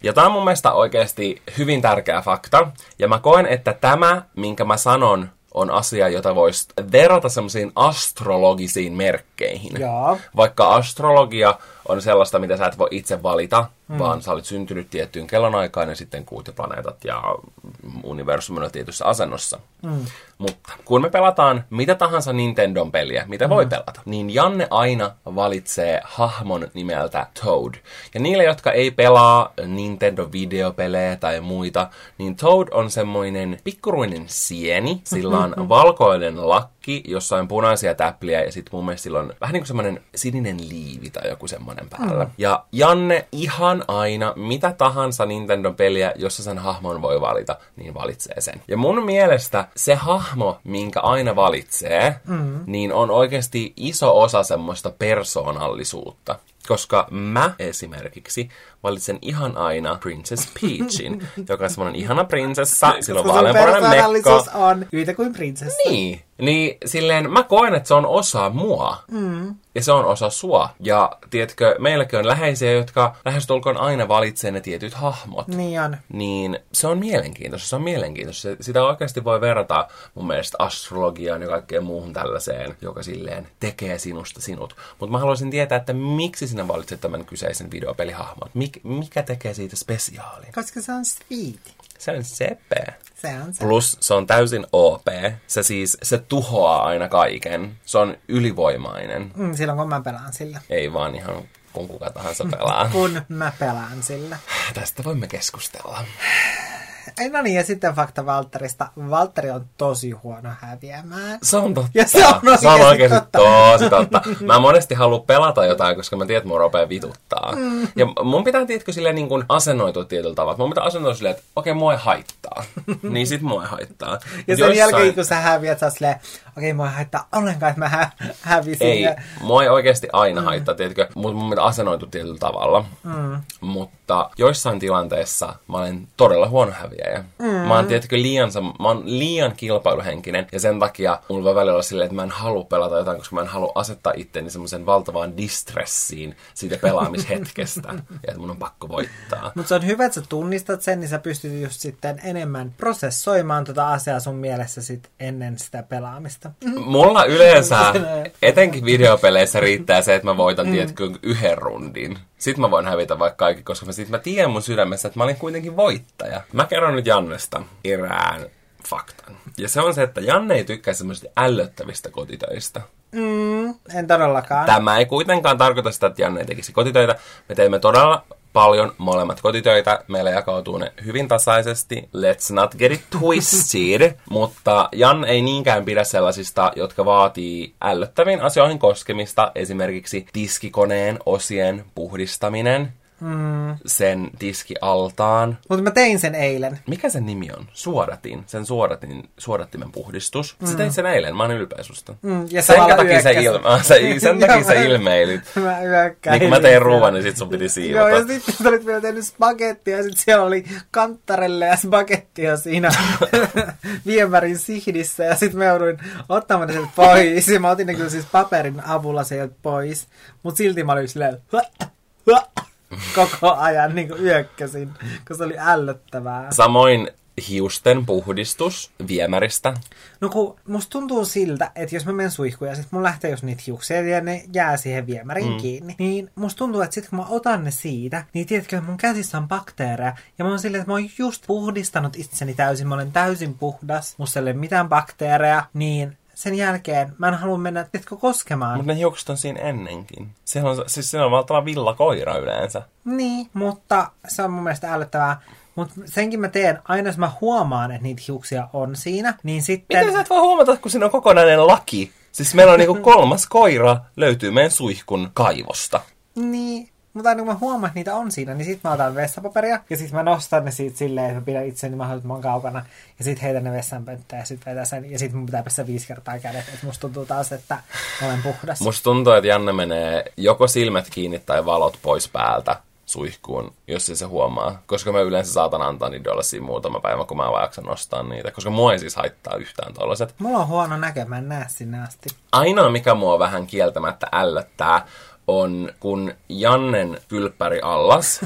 Ja tämä on mun mielestä oikeasti hyvin tärkeä fakta. Ja mä koen, että tämä, minkä mä sanon, on asia, jota voisi verrata semmoisiin astrologisiin merkkeihin. Jaa. Vaikka astrologia on sellaista, mitä sä et voi itse valita, mm. vaan sä olet syntynyt tiettyyn kellonaikaan ja sitten kuut ja planeetat ja universumilla tietyssä asennossa. Mm. Mutta kun me pelataan mitä tahansa Nintendon peliä, mitä mm. voi pelata, niin Janne aina valitsee hahmon nimeltä Toad. Ja niille, jotka ei pelaa Nintendo-videopelejä tai muita, niin Toad on semmoinen pikkuruinen sieni, sillä on valkoinen lakki, jossa on punaisia täpliä ja sitten mun mielestä sillä on vähän niin kuin semmoinen sininen liivi tai joku semmoinen päällä. Mm. Ja Janne ihan aina mitä tahansa Nintendo-peliä, jossa sen hahmon voi valita, niin valitsee sen. Ja mun mielestä se hahmo, minkä aina valitsee, mm. niin on oikeasti iso osa semmoista persoonallisuutta. Koska mä esimerkiksi valitsen ihan aina Princess Peachin, joka on semmoinen ihana prinsessa, sillä on vaaleanpunainen mekko. on yhtä kuin prinsessa. Niin, niin silleen mä koen, että se on osa mua. Mm. Ja se on osa sua. Ja tiedätkö, meilläkin on läheisiä, jotka lähestulkoon aina valitsee ne tietyt hahmot. Niin on. Niin se on mielenkiintoista, se on mielenkiintoista. Sitä oikeasti voi verrata mun mielestä astrologiaan ja kaikkeen muuhun tällaiseen, joka silleen tekee sinusta sinut. Mutta mä haluaisin tietää, että miksi sinä valitset tämän kyseisen videopelihahmon. Mik, mikä tekee siitä spesiaalin? Koska se on sweet. Se on sepe. Se on se. Plus se on täysin OP. Se siis, se tuhoaa aina kaiken. Se on ylivoimainen. Mm, silloin kun mä pelaan sillä. Ei vaan ihan kun kuka tahansa pelaa. kun mä pelaan sillä. Tästä voimme keskustella. Ei, no niin, ja sitten fakta Valtterista. Valtteri on tosi huono häviämään. Se on totta. Ja se on, se on oikeasti totta. tosi totta. Mä monesti haluan pelata jotain, koska mä tiedän, että mua rupeaa vituttaa. Mm. Ja mun pitää, tiedätkö, silleen niin kuin asennoitua tietyllä tavalla. Mun pitää asennoitua silleen, että okei, okay, mua ei haittaa. niin sit mua ei haittaa. Ja sen Joissain... jälkeen, kun sä häviät, sä silleen, okei, okay, mua ei haittaa ollenkaan, että mä hä- hävisin. Ei, ja... mua ei oikeasti aina mm. haittaa, tiedätkö, mutta mun pitää asennoitua tietyllä tavalla. Mm. Mutta joissain tilanteissa mä olen todella huono häviäjä. Mm. Mä oon tietenkin liian, mä oon liian kilpailuhenkinen ja sen takia mulla voi välillä olla silleen, että mä en halua pelata jotain, koska mä en halua asettaa itteni semmoisen valtavaan distressiin siitä pelaamishetkestä ja että mun on pakko voittaa. Mutta se on hyvä, että sä tunnistat sen, niin sä pystyt just sitten enemmän prosessoimaan tota asiaa sun mielessä sit ennen sitä pelaamista. Mulla yleensä, etenkin videopeleissä riittää se, että mä voitan, mm. tiedätkö, yhden rundin. Sitten mä voin hävitä vaikka kaikki, koska mä, sit mä tiedän mun sydämessä, että mä olin kuitenkin voittaja. Mä kerron nyt Jannesta erään faktan. Ja se on se, että Janne ei tykkää semmoista ällöttävistä kotitöistä. Mm, en todellakaan. Tämä ei kuitenkaan tarkoita sitä, että Janne ei tekisi kotitöitä. Me teemme todella paljon molemmat kotitöitä. Meillä jakautuu ne hyvin tasaisesti. Let's not get it twisted. Mutta Jan ei niinkään pidä sellaisista, jotka vaatii ällöttäviin asioihin koskemista. Esimerkiksi tiskikoneen osien puhdistaminen mm. sen altaan. Mutta mä tein sen eilen. Mikä sen nimi on? Suodatin. Sen suodatin, suodattimen puhdistus. Mm. Sä teit sen eilen. Mä oon ylpeä susta. Mm. Ja sen takia, se ilme- sä, sen takia sä ilmeilit. mä Niin kun mä tein ruuan, niin sit sun piti siivota. Joo, ja sitten sä olit vielä tehnyt spagettia, ja sit siellä oli kanttarelle ja spagettia siinä viemärin sihdissä, ja sit mä jouduin ottamaan ne sieltä pois. Ja mä otin ne kyllä siis paperin avulla sieltä pois. Mut silti mä olin silleen, koko ajan niin yökkäsin, koska se oli ällöttävää. Samoin hiusten puhdistus viemäristä. No kun musta tuntuu siltä, että jos mä menen suihkuun ja sit mun lähtee jos niitä hiuksia ja ne jää siihen viemäriin mm. kiinni, niin musta tuntuu, että sit kun mä otan ne siitä, niin tiedätkö, että mun käsissä on bakteereja ja mä oon silleen, että mä oon just puhdistanut itseni täysin, mä olen täysin puhdas, musta ei ole mitään bakteereja, niin sen jälkeen mä en halua mennä, tiedätkö, koskemaan. Mutta ne hiukset on siinä ennenkin. Se on, siis se on valtava villakoira yleensä. Niin, mutta se on mun mielestä älyttävää. Mutta senkin mä teen, aina jos mä huomaan, että niitä hiuksia on siinä, niin sitten... Miten sä et voi huomata, kun siinä on kokonainen laki? Siis meillä on niinku kolmas koira, löytyy meidän suihkun kaivosta. Niin, mutta aina kun mä huomaan, että niitä on siinä, niin sit mä otan vessapaperia ja sit mä nostan ne siitä silleen, että mä pidän itseni mahdollisimman kaukana ja sit heitän ne vessanpönttöön ja sit vetän sen ja sit mun pitää pestä viisi kertaa kädet. Että musta tuntuu taas, että olen puhdas. Musta tuntuu, että Janne menee joko silmät kiinni tai valot pois päältä suihkuun, jos se, se huomaa. Koska mä yleensä saatan antaa niitä olla siinä muutama päivä, kun mä vaan jaksan nostaa niitä. Koska mua ei siis haittaa yhtään tollaset. Mulla on huono näkemään näe sinne asti. Ainoa, mikä mua vähän kieltämättä ällöttää, on kun Jannen kylppäri allas.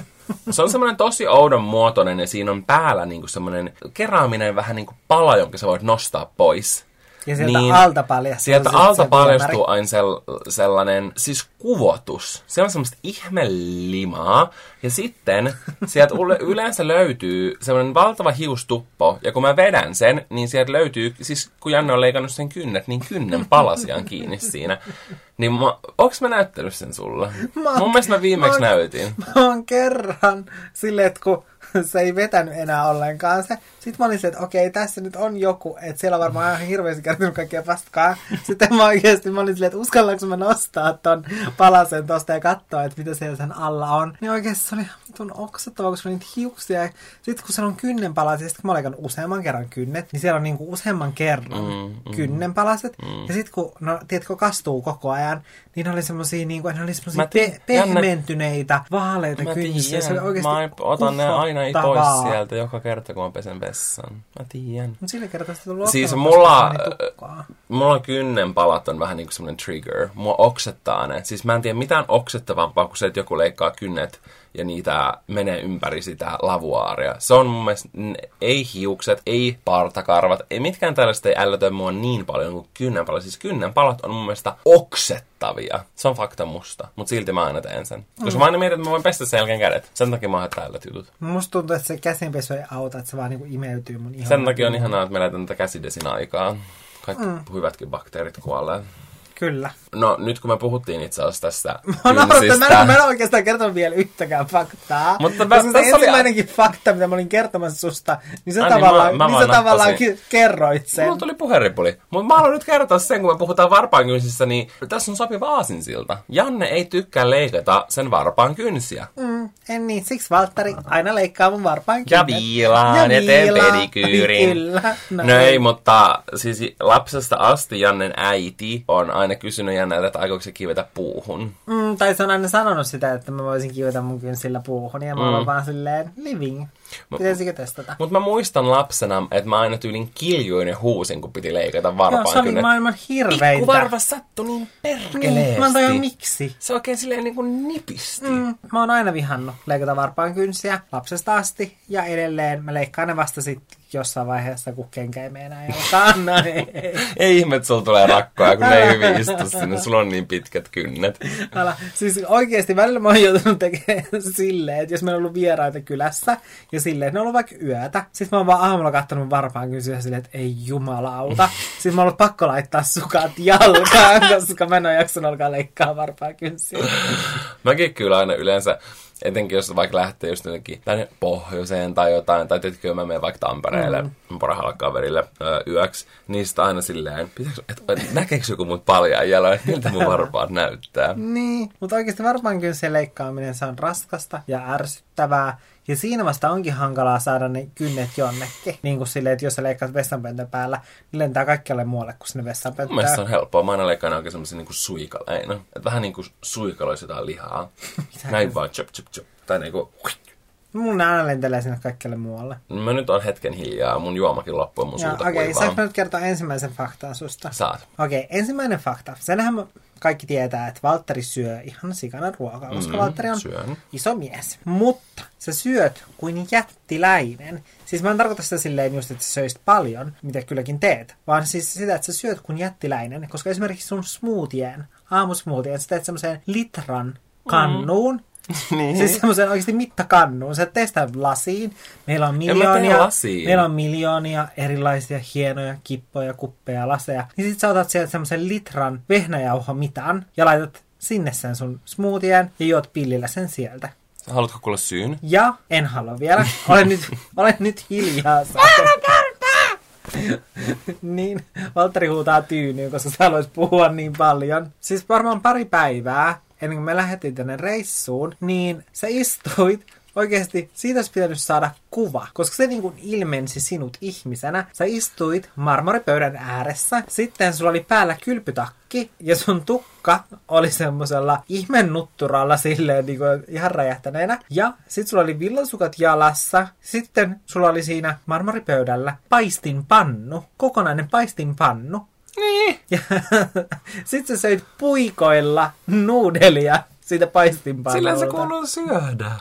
Se on semmoinen tosi oudon muotoinen ja siinä on päällä niinku semmoinen keraaminen vähän niinku pala, jonka sä voit nostaa pois. Ja sieltä niin, alta paljastuu. Sieltä alta paljastuu aina sel, sellainen, siis kuvotus. Se on semmoista ihmelimaa. Ja sitten sieltä yleensä löytyy semmoinen valtava hiustuppo. Ja kun mä vedän sen, niin sieltä löytyy, siis kun Janne on leikannut sen kynnet, niin kynnen palasia on kiinni siinä. Niin mä, onks mä näyttänyt sen sulle? Mä, Mun mielestä mä viimeksi mä, näytin. Mä oon kerran silleen, että kun se ei vetänyt enää ollenkaan se. Sitten mä olin että okei, tässä nyt on joku, että siellä on varmaan ihan hirveästi kertonut kaikkea paskaa. Sitten mä oikeasti mä olin silleen, että uskallanko mä nostaa ton palasen tosta ja katsoa, että mitä siellä sen alla on. Niin oikeasti se oli vitun oksettava, koska niitä hiuksia. Sitten kun siellä on kynnenpalaset, sitten kun mä olen useamman kerran kynnet, niin siellä on niinku useamman kerran mm, mm, kynnenpalaset. Mm. Ja sitten kun, no tiedätkö, kastuu koko ajan, niin ne oli semmosia, niinku, ne oli semmosia pe- pehmentyneitä, vaaleita kynsiä. Se oli oikeasti mä otan ne aina pois sieltä joka kerta, kun mä pesen vessan. Mä tiedän. Mut sillä kertaa sitten tullut Siis mulla, mulla kynnenpalat on vähän niinku semmonen trigger. Mua oksettaa ne. Siis mä en tiedä mitään oksettavampaa kuin se, että joku leikkaa kynnet ja niitä menee ympäri sitä lavuaaria. Se on mun mielestä, ei hiukset, ei partakarvat, ei mitkään tällaista ei ällötä mua niin paljon kuin kynnenpalat. Siis kynnenpalat on mun mielestä oksettavia. Se on fakta musta, mutta silti mä aina teen sen. Mm. Koska mä aina mietin, että mä voin pestä sen jälkeen kädet. Sen takia mä oon tällöt jutut. Musta tuntuu, että se käsinpesu ei auta, että se vaan niinku imeytyy mun ihan. Sen takia on ihanaa, että me eletään tätä käsidesin aikaa. Kaikki mm. hyvätkin bakteerit kuolee. Kyllä. No nyt kun me puhuttiin itse asiassa tästä mä, kynsistä... mä, en, mä en oikeastaan kertonut vielä yhtäkään faktaa. Mutta mä, se ensimmäinenkin oli... fakta, mitä mä olin kertomassa susta, niin sä Ai, tavallaan, niin mä, mä niin sä tavallaan kerroit sen. Mulla tuli puheripuli. Mutta mä haluan nyt kertoa sen, kun me puhutaan varpaan kynsistä, niin tässä on sopiva aasinsilta. Janne ei tykkää leikata sen varpaan kynsiä. Mm, en niin. Siksi Valtteri aina leikkaa mun varpaan kynnet. Ja viilaan ja, ja teen pedikyyrin. Kyllä. No, no ei, mutta siis lapsesta asti Jannen äiti on aina aina kysynyt Jannelta, että aikoiko se kivetä puuhun. Mm, tai se on aina sanonut sitä, että mä voisin kivetä mun kynsillä puuhun. Ja mä mm. olen vaan silleen, living. Pitäisikö testata? Mutta mä muistan lapsena, että mä aina tyylin kiljuin ja huusin, kun piti leikata varpaan Joo, se oli maailman hirveintä. Pikkuvarva sattui niin perkeleesti. Niin, mä oon miksi. Se oikein silleen niin kuin nipisti. Mm, mä oon aina vihannut leikata varpaan kynsiä lapsesta asti. Ja edelleen mä leikkaan ne vasta sit jossain vaiheessa, kun kenkä ei meinaa jalkaan. No, ei. ei ihme, että sulla tulee rakkoja, kun ne ei hyvin istu sinne. Sulla on niin pitkät kynnet. Älä. Siis oikeasti välillä mä oon joutunut tekemään silleen, että jos meillä on ollut vieraita kylässä ja silleen, että ne on ollut vaikka yötä. Sitten mä oon vaan aamulla kattonut varpaan kysyä silleen, että ei jumalauta. Sitten mä oon ollut pakko laittaa sukat jalkaan, koska mä en ole jaksanut alkaa leikkaa varpaan kynsiä. Mäkin kyllä aina yleensä Etenkin jos vaikka lähtee just jotenkin tänne pohjoiseen tai jotain, tai tietenkin mä menen vaikka Tampereelle mm. parhaalle kaverille ö, yöksi, niin sitä aina silleen, pitääkö, et, et, näkeekö joku mut paljaan jaloin, että miltä mun varpaat näyttää. Niin, mutta oikeasti varmaan kyllä se leikkaaminen se on raskasta ja ärsyttävää. Ja siinä vasta onkin hankalaa saada ne kynnet jonnekin. Niin kuin silleen, että jos sä leikkaat vessanpöntön päällä, niin lentää kaikkialle muualle kuin sinne vessanpönttöön. Mielestäni se on helppoa. Mä aina leikkaan oikein semmoisen niin suikaleina. Että vähän niin kuin suikaloisi jotain lihaa. Näin vaan chop chop chop. Tai niin kuin... Mun aina lentelee sinne kaikkialle muualle. Mä nyt on hetken hiljaa. Mun juomakin loppuu mun suuta Okei, okay, saanko nyt kertoa ensimmäisen faktaan susta? Saat. Okei, okay, ensimmäinen fakta. Senhän kaikki tietää, että Valtteri syö ihan sikana ruokaa, koska mm, Valtteri on syön. iso mies. Mutta sä syöt kuin jättiläinen. Siis mä en tarkoita sitä silleen just, että sä söisit paljon, mitä kylläkin teet, vaan siis sitä, että sä syöt kuin jättiläinen, koska esimerkiksi sun smoothien, aamusmoothien, sä teet semmoisen litran kannuun, mm niin. Siis semmoisen oikeasti mittakannuun. Sä testaa lasiin. Meillä on miljoonia, meillä on miljoonia erilaisia hienoja kippoja, kuppeja, laseja. Niin sit sä otat sieltä semmoisen litran vehnäjauho mitan ja laitat sinne sen sun smoothien ja juot pillillä sen sieltä. Haluatko kuulla syyn? Ja en halua vielä. Olen nyt, olen nyt hiljaa. niin, Valtteri huutaa tyynyyn, koska sä haluaisit puhua niin paljon. Siis varmaan pari päivää ennen kuin me lähdettiin tänne reissuun, niin sä istuit oikeasti siitä olisi pitänyt saada kuva, koska se niin kuin ilmensi sinut ihmisenä. Sä istuit marmoripöydän ääressä, sitten sulla oli päällä kylpytakki ja sun tukka oli semmosella ihmennutturalla silleen niin kuin ihan räjähtäneenä. Ja sitten sulla oli villasukat jalassa, sitten sulla oli siinä marmoripöydällä paistinpannu, kokonainen paistinpannu, niin. Ja sit sä söit puikoilla nuudelia siitä paistinpannulta. Silleen se kuuluu syödä.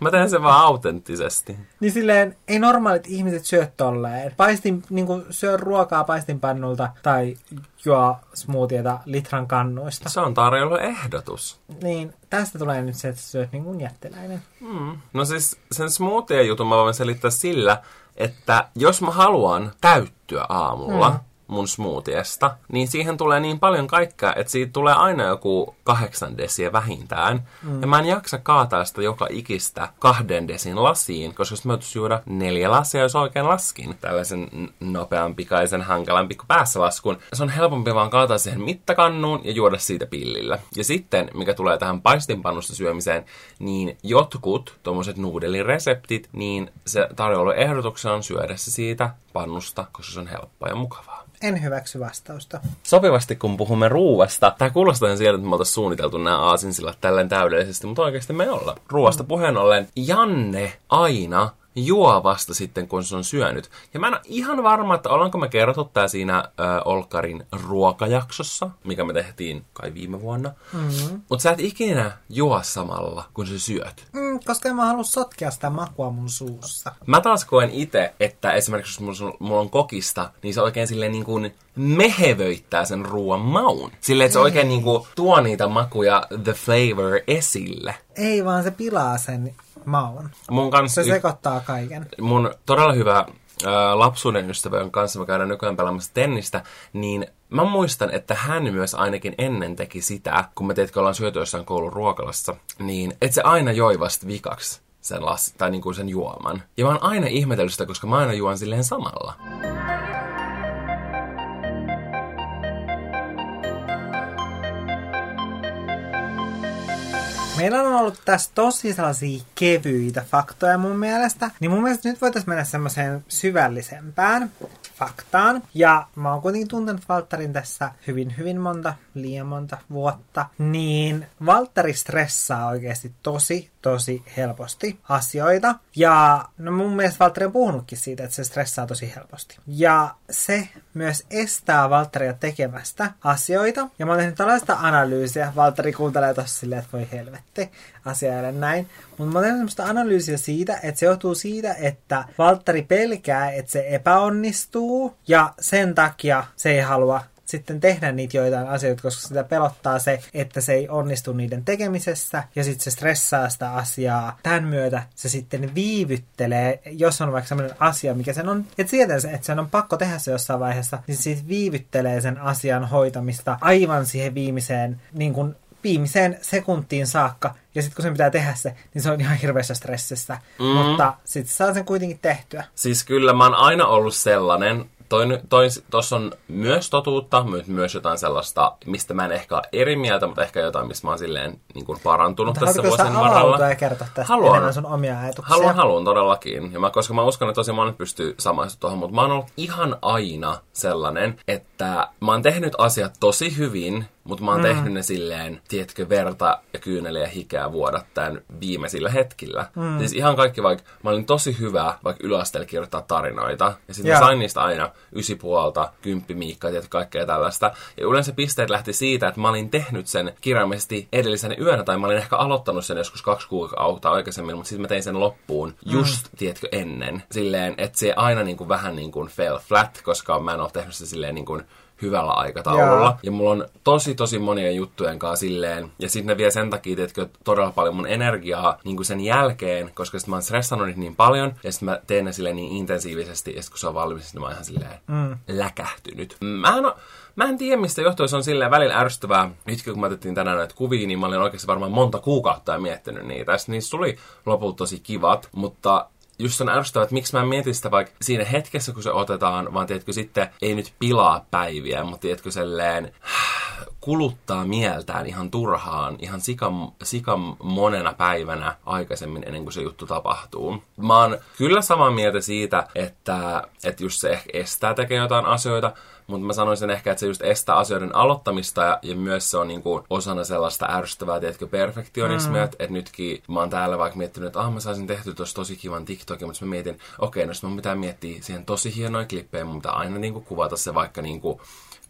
Mä teen sen vaan autenttisesti. Niin silleen, ei normaalit ihmiset syö tolleen. Paistin, niin kuin syö ruokaa paistinpannulta tai juo smoothieta litran kannuista. Se on tarjolla ehdotus. Niin, tästä tulee nyt se, että syöt niin kuin jättiläinen. Mm. No siis sen smoothie jutun mä voin selittää sillä, että jos mä haluan täyttyä aamulla, mm mun smoothiesta, niin siihen tulee niin paljon kaikkea, että siitä tulee aina joku kahdeksan desiä vähintään. Mm. Ja mä en jaksa kaataa sitä joka ikistä kahden desin lasiin, koska jos mä juoda neljä lasia, jos oikein laskin tällaisen nopean, pikaisen, hankalan pikku päässä laskun, se on helpompi vaan kaataa siihen mittakannuun ja juoda siitä pillillä. Ja sitten, mikä tulee tähän paistinpannusta syömiseen, niin jotkut tuommoiset nuudelireseptit, niin se tarjolla ehdotuksena on syödä se siitä pannusta, koska se on helppoa ja mukavaa. En hyväksy vastausta. Sopivasti kun puhumme ruuasta, tämä kuulostaa sieltä, että me oltaisiin suunniteltu nämä aasinsillat tälleen täydellisesti, mutta oikeasti me ei olla. Ruuasta puheen ollen, Janne aina juo vasta sitten, kun se on syönyt. Ja mä en ole ihan varma, että ollaanko me kerrottu tää siinä äh, Olkarin ruokajaksossa, mikä me tehtiin kai viime vuonna. Mm-hmm. Mutta sä et ikinä juo samalla, kun sä syöt. Mm, koska en mä halua sotkea sitä makua mun suussa. Mä taas koen itse, että esimerkiksi jos mulla on, mulla on kokista, niin se oikein silleen niin kuin mehevöittää sen ruoan maun. Silleen, että se oikein niin kuin tuo niitä makuja, the flavor, esille. Ei, vaan se pilaa sen maun. Mun kanssa... Se sekoittaa kaiken. Mun todella hyvä ää, lapsuuden ystävä, jonka kanssa me käydään nykyään pelaamassa tennistä, niin mä muistan, että hän myös ainakin ennen teki sitä, kun me teetkö ollaan syöty jossain koulun ruokalassa, niin että se aina joi vasta vikaksi sen, las, tai niin kuin sen juoman. Ja mä oon aina ihmetellyt sitä, koska mä aina juon silleen samalla. Meillä on ollut tässä tosi sellaisia kevyitä faktoja mun mielestä, niin mun mielestä nyt voitaisiin mennä semmoiseen syvällisempään faktaan. Ja mä oon kuitenkin tuntenut Valtterin tässä hyvin, hyvin monta, liian monta vuotta. Niin Valtteri stressaa oikeasti tosi, tosi helposti asioita. Ja no mun mielestä Valtteri on puhunutkin siitä, että se stressaa tosi helposti. Ja se myös estää Valtteria tekemästä asioita. Ja mä oon tehnyt tällaista analyysiä. Valtteri kuuntelee tossa silleen, että voi helvetti, asia näin. Mutta mä oon tehnyt semmoista analyysiä siitä, että se johtuu siitä, että Valtteri pelkää, että se epäonnistuu. Ja sen takia se ei halua sitten tehdä niitä joitain asioita, koska sitä pelottaa se, että se ei onnistu niiden tekemisessä ja sitten se stressaa sitä asiaa. Tämän myötä se sitten viivyttelee, jos on vaikka sellainen asia, mikä sen on, että sietää se, että sen on pakko tehdä se jossain vaiheessa, niin se siis viivyttelee sen asian hoitamista aivan siihen viimeiseen niin kuin viimeiseen sekuntiin saakka. Ja sitten kun sen pitää tehdä se, niin se on ihan hirveässä stressissä. Mm. Mutta sitten saa sen kuitenkin tehtyä. Siis kyllä mä oon aina ollut sellainen, Tossa on myös totuutta, myös jotain sellaista, mistä mä en ehkä ole eri mieltä, mutta ehkä jotain, mistä mä oon silleen niin kuin parantunut mutta tässä vuosien varrella. ja kertoa tästä haluan, enemmän sun omia ajatuksia? Haluan, haluan todellakin. Ja mä, koska mä uskon, että tosi monet pystyy samaistumaan tuohon, mutta mä oon ollut ihan aina sellainen, että mä oon tehnyt asiat tosi hyvin, mutta mä oon mm. tehnyt ne silleen, tiedätkö, verta ja kyyneliä hikeä vuodattaen viimeisillä hetkillä. Mm. Siis ihan kaikki, vaikka mä olin tosi hyvä vaikka yläasteella kirjoittaa tarinoita. Ja sitten yeah. sain niistä aina ysi puolta, kymppi miikkaa ja kaikkea tällaista. Ja yleensä pisteet lähti siitä, että mä olin tehnyt sen kirjaimellisesti edellisenä yönä, tai mä olin ehkä aloittanut sen joskus kaksi kuukautta aikaisemmin, mutta sitten mä tein sen loppuun mm. just, tiedätkö, ennen. Silleen, että se aina niin kuin, vähän niin kuin fell flat, koska mä en ole tehnyt se silleen niin kuin hyvällä aikataululla. Yeah. Ja mulla on tosi tosi monien juttujen kanssa silleen. Ja sitten ne vie sen takia, että todella paljon mun energiaa niin kuin sen jälkeen, koska sit mä oon stressannut niin paljon. Ja sitten mä teen ne silleen niin intensiivisesti. Ja sit kun se on valmis, niin mä oon ihan silleen mm. läkähtynyt. Mä en, mä en tiedä, mistä johtuu. Se on silleen välillä ärsyttävää. Nyt kun mä otettiin tänään näitä kuvia, niin mä olin oikeasti varmaan monta kuukautta ja miettinyt niitä. Ja niistä tuli lopulta tosi kivat. Mutta just on ärsyttävää, että miksi mä mietin sitä vaikka siinä hetkessä, kun se otetaan, vaan tiedätkö sitten ei nyt pilaa päiviä, mutta tiedätkö selleen kuluttaa mieltään ihan turhaan, ihan sikan, sikan monena päivänä aikaisemmin ennen kuin se juttu tapahtuu. Mä oon kyllä samaa mieltä siitä, että, että just se ehkä estää tekee jotain asioita, mutta mä sanoisin ehkä, että se just estää asioiden aloittamista ja, ja myös se on niinku osana sellaista ärsyttävää, tiedätkö, perfektionismia, mm. että et nytkin mä oon täällä vaikka miettinyt, että ah, mä saisin tehty tuossa tosi kivan TikTokin, mutta mä mietin, okei, okay, no mun pitää miettiä siihen tosi hienoja klippejä, mun pitää aina niinku kuvata se vaikka niinku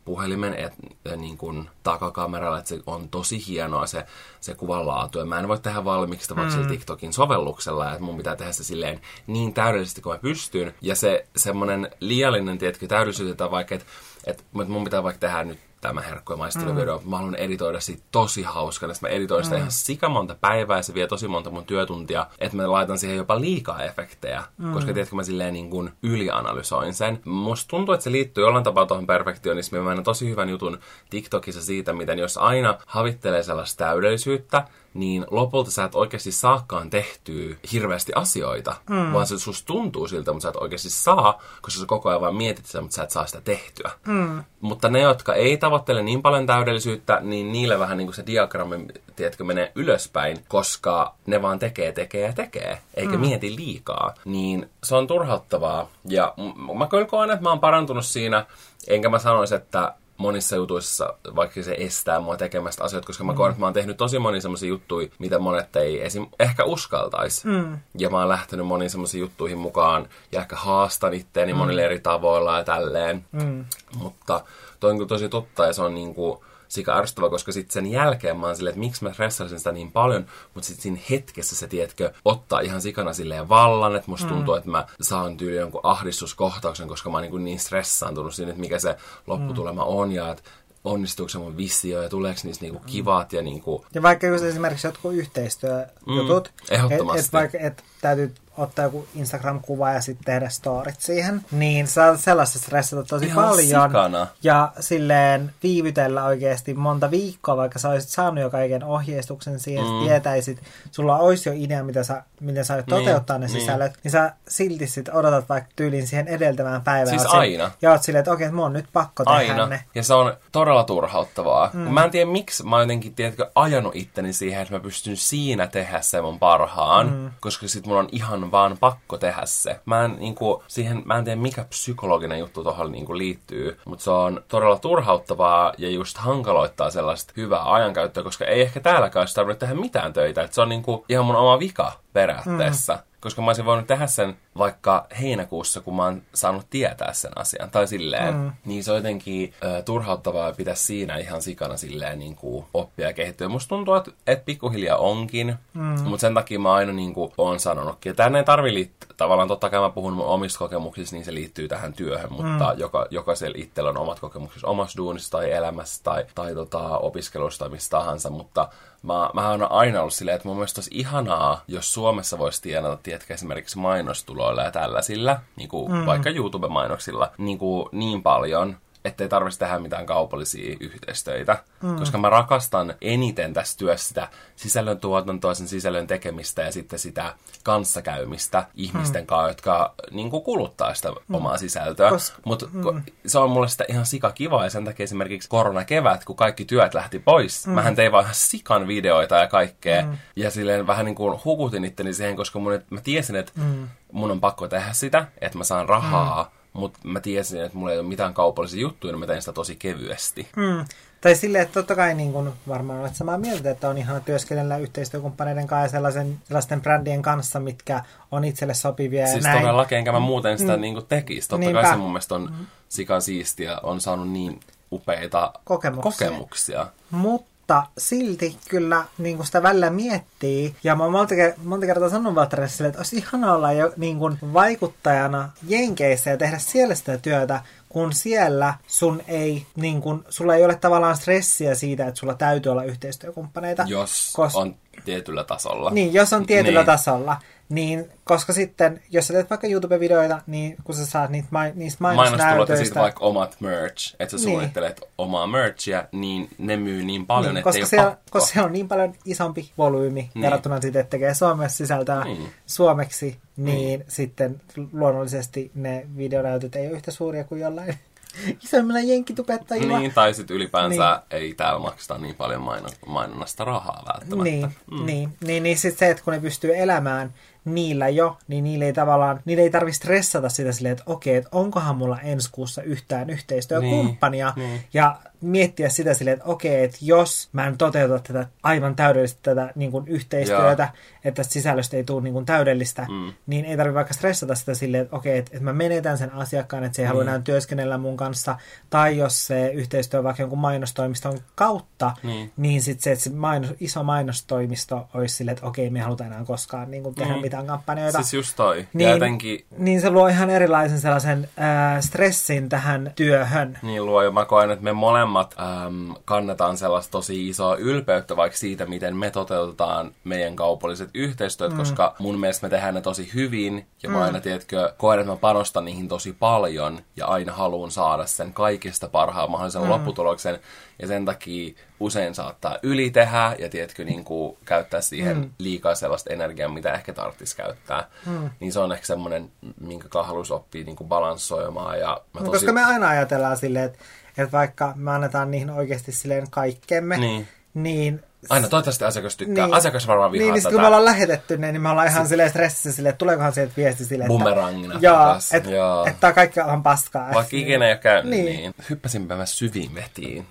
puhelimen et, et, niin kuin takakameralla, että se on tosi hienoa se, se kuvanlaatu. Ja mä en voi tehdä valmiiksi sitä vaikka mm. TikTokin sovelluksella, että mun pitää tehdä se silleen niin täydellisesti kuin mä pystyn. Ja se semmoinen liiallinen, tietkö, täydellisyys, vaikka, että että mun pitää vaikka tehdä nyt tämä herkku ja maisteluvideo. Mm. Mä haluan editoida siitä tosi hauskana. Sitten mä editoin sitä mm. ihan sika monta päivää ja se vie tosi monta mun työtuntia, että mä laitan siihen jopa liikaa efektejä. Mm. Koska tiedätkö, mä silleen niin kuin ylianalysoin sen. Musta tuntuu, että se liittyy jollain tapaa tuohon perfektionismiin. Mä näen tosi hyvän jutun TikTokissa siitä, miten jos aina havittelee sellaista täydellisyyttä, niin lopulta sä et oikeasti saakaan tehtyä hirveästi asioita, mm. vaan se susta tuntuu siltä, mutta sä et oikeasti saa, koska sä koko ajan vaan mietit sitä, mutta sä et saa sitä tehtyä. Mm. Mutta ne, jotka ei tavoittele niin paljon täydellisyyttä, niin niille vähän niin kuin se diagrammi, tiedätkö, menee ylöspäin, koska ne vaan tekee, tekee ja tekee, eikä mm. mieti liikaa. Niin se on turhauttavaa. Ja mä kyllä koen, että mä oon parantunut siinä, enkä mä sanoisi, että monissa jutuissa, vaikka se estää mua tekemästä asioita, koska mä mm. koen, että mä oon tehnyt tosi moni semmoisia juttuja, mitä monet ei esim. ehkä uskaltaisi. Mm. Ja mä oon lähtenyt moniin semmoisiin juttuihin mukaan ja ehkä haastan itteeni mm. monille eri tavoilla ja tälleen. Mm. Mutta toi on tosi totta ja se on niinku, sika ärsyttävä, koska sitten sen jälkeen mä oon silleen, että miksi mä stressasin sitä niin paljon, mutta sitten siinä hetkessä se, tiedätkö, ottaa ihan sikana silleen vallan, että musta mm. tuntuu, että mä saan tyyli jonkun ahdistuskohtauksen, koska mä oon niin, niin stressaantunut siinä, että mikä se lopputulema mm. on ja että onnistuuko se mun visio ja tuleeko niistä niinku kivat ja niinku... Ja vaikka just esimerkiksi jotkut yhteistyöjutut, mm, ehdottomasti. Et, et vaikka et täytyy ottaa joku Instagram-kuva ja sitten tehdä storit siihen, niin saa sellaista stressata tosi Ihan paljon. Sikana. Ja silleen viivytellä oikeasti monta viikkoa, vaikka sä olisit saanut jo kaiken ohjeistuksen siihen, mm. tietäisit, sulla olisi jo idea, mitä sä, miten sä niin, toteuttaa ne niin. sisällöt, niin sä silti sit odotat vaikka tyylin siihen edeltävään päivään. Siis aina. Ja oot silleen, että okei, okay, mun on nyt pakko tehdä aina. ne. Ja se on todella turhauttavaa. Mm. Mä en tiedä, miksi mä oon jotenkin, tiedätkö, ajanut itteni siihen, että mä pystyn siinä tehdä sen mun parhaan, mm. koska sit mun on ihan vaan pakko tehdä se. Mä en, niin kuin, siihen, mä en tiedä mikä psykologinen juttu tuohon niin liittyy, mutta se on todella turhauttavaa ja just hankaloittaa sellaista hyvää ajankäyttöä, koska ei ehkä täälläkään olisi tarvinnut tehdä mitään töitä. Et se on niin kuin ihan mun oma vika periaatteessa. Mm koska mä olisin voinut tehdä sen vaikka heinäkuussa, kun mä oon saanut tietää sen asian. Tai silleen, mm. niin se on jotenkin ö, turhauttavaa pitää siinä ihan sikana silleen niin kuin oppia ja kehittyä. Musta tuntuu, että et pikkuhiljaa onkin, mm. mutta sen takia mä aina niin kuin oon sanonutkin. Tänne ei tarvi liittyä, tavallaan totta kai mä puhun mun omista kokemuksista, niin se liittyy tähän työhön, mutta mm. joka, jokaisella itsellä on omat kokemukset omassa duunissa tai elämässä tai, tai tota, opiskelusta tai mistä tahansa, mutta mä, mä oon aina ollut silleen, että mun mielestä olisi ihanaa, jos Suomessa voisi tienata, tiedätkö, esimerkiksi mainostuloilla ja tällaisilla, niin kuin mm. vaikka YouTube-mainoksilla, niin, kuin niin paljon, ettei tarvitsisi tehdä mitään kaupallisia yhteistöitä. Mm. Koska mä rakastan eniten tässä työssä sitä sisällön tuotantoa, sen sisällön tekemistä ja sitten sitä kanssakäymistä ihmisten mm. kanssa, jotka niin kuin kuluttaa sitä mm. omaa sisältöä. Mutta mm. se on mulle sitä ihan sika kiva ja sen takia esimerkiksi koronakevät, kun kaikki työt lähti pois, mm. mähän tein vaan ihan sikan videoita ja kaikkea. Mm. Ja silleen vähän niin kuin hukutin itteni siihen, koska mun, mä tiesin, että mm. mun on pakko tehdä sitä, että mä saan rahaa. Mm mutta mä tiesin, että mulla ei ole mitään kaupallisia juttuja, niin mä tein sitä tosi kevyesti. Hmm. Tai silleen, että totta kai niin kun varmaan olet samaa mieltä, että on ihan työskennellä yhteistyökumppaneiden kanssa ja sellaisen, sellaisten brändien kanssa, mitkä on itselle sopivia. Siis näin. todellakin, enkä mä muuten sitä mm. niin tekisi. Totta Niinpä. kai se mun mielestä on mm. sikan siistiä, on saanut niin upeita kokemuksia. kokemuksia. Mutta mutta silti kyllä niin kuin sitä välillä miettii. Ja mä oon monta, monta kertaa sanonut Valtterille että olisi ihana olla jo niin kuin vaikuttajana Jenkeissä ja tehdä siellä sitä työtä, kun siellä sun ei, niin kun, sulla ei ole tavallaan stressiä siitä, että sulla täytyy olla yhteistyökumppaneita. Jos kos- on tietyllä tasolla. Niin, jos on tietyllä niin. tasolla. Niin, koska sitten, jos sä teet vaikka YouTube-videoita, niin kun sä saat niitä, ma- niistä mainosnäytöistä... siitä vaikka omat merch, että sä niin. suunnittelet omaa merchia, niin ne myy niin paljon, niin, että koska ei se, koska se on niin paljon isompi volyymi niin. verrattuna siitä, että tekee Suomessa sisältää niin. suomeksi, niin, niin sitten luonnollisesti ne videonäytöt ei ole yhtä suuria kuin jollain isommilla jenkkitupettajilla. Niin, tai sitten ylipäänsä niin. ei täällä makseta niin paljon mainonnasta rahaa välttämättä. Niin, mm. niin, niin, niin sitten se, että kun ne pystyy elämään niillä jo, niin niillä ei tavallaan, niillä ei tarvitse stressata sitä silleen, että okei, että onkohan mulla ensi kuussa yhtään yhteistyökumppania, niin, niin. ja miettiä sitä silleen, että okei, että jos mä en toteuta tätä aivan täydellistä tätä niin kuin yhteistyötä, Joo. että sisällöstä ei tule niin kuin täydellistä, mm. niin ei tarvitse vaikka stressata sitä silleen, että okei, että, että mä menetän sen asiakkaan, että se ei mm. halua enää työskennellä mun kanssa, tai jos se yhteistyö vaikka jonkun mainostoimiston kautta, mm. niin sitten se, että se mainos, iso mainostoimisto olisi silleen, että okei, me ei haluta enää koskaan niin kuin tehdä mm. mitään kampanjoita. Siis just toi. Niin, jotenkin... niin se luo ihan erilaisen sellaisen äh, stressin tähän työhön. Niin luo, ja mä koen, että me molemmat molemmat äm, kannetaan sellaista tosi isoa ylpeyttä vaikka siitä, miten me toteutetaan meidän kaupalliset yhteistyöt, mm. koska mun mielestä me tehdään ne tosi hyvin, ja mm. mä aina, tiedätkö, koen, että mä panostan niihin tosi paljon, ja aina haluan saada sen kaikista parhaan mahdollisen mm. lopputuloksen, ja sen takia usein saattaa ylitehdä ja tiedätkö, niin kuin, käyttää siihen mm. liikaa sellaista energiaa, mitä ehkä tarvitsisi käyttää. Mm. Niin se on ehkä semmoinen, minkä haluaisi oppia niin kuin balanssoimaan. Ja mä tosi... Koska me aina ajatellaan silleen, että että vaikka me annetaan niihin oikeasti silleen kaikkemme, niin, niin Aina toivottavasti asiakas tykkää. Niin, asiakas varmaan vihaa niin, niin tätä. kun me ollaan lähetetty ne, niin me ollaan ihan silleen stressissä silleen, että tuleekohan sieltä viesti silleen, että... Bumerangina. Joo, että et, tää kaikki on paskaa. Vaikka ikinä ei ole käynyt, niin. niin. Hyppäsinpä mä syviin vetiin.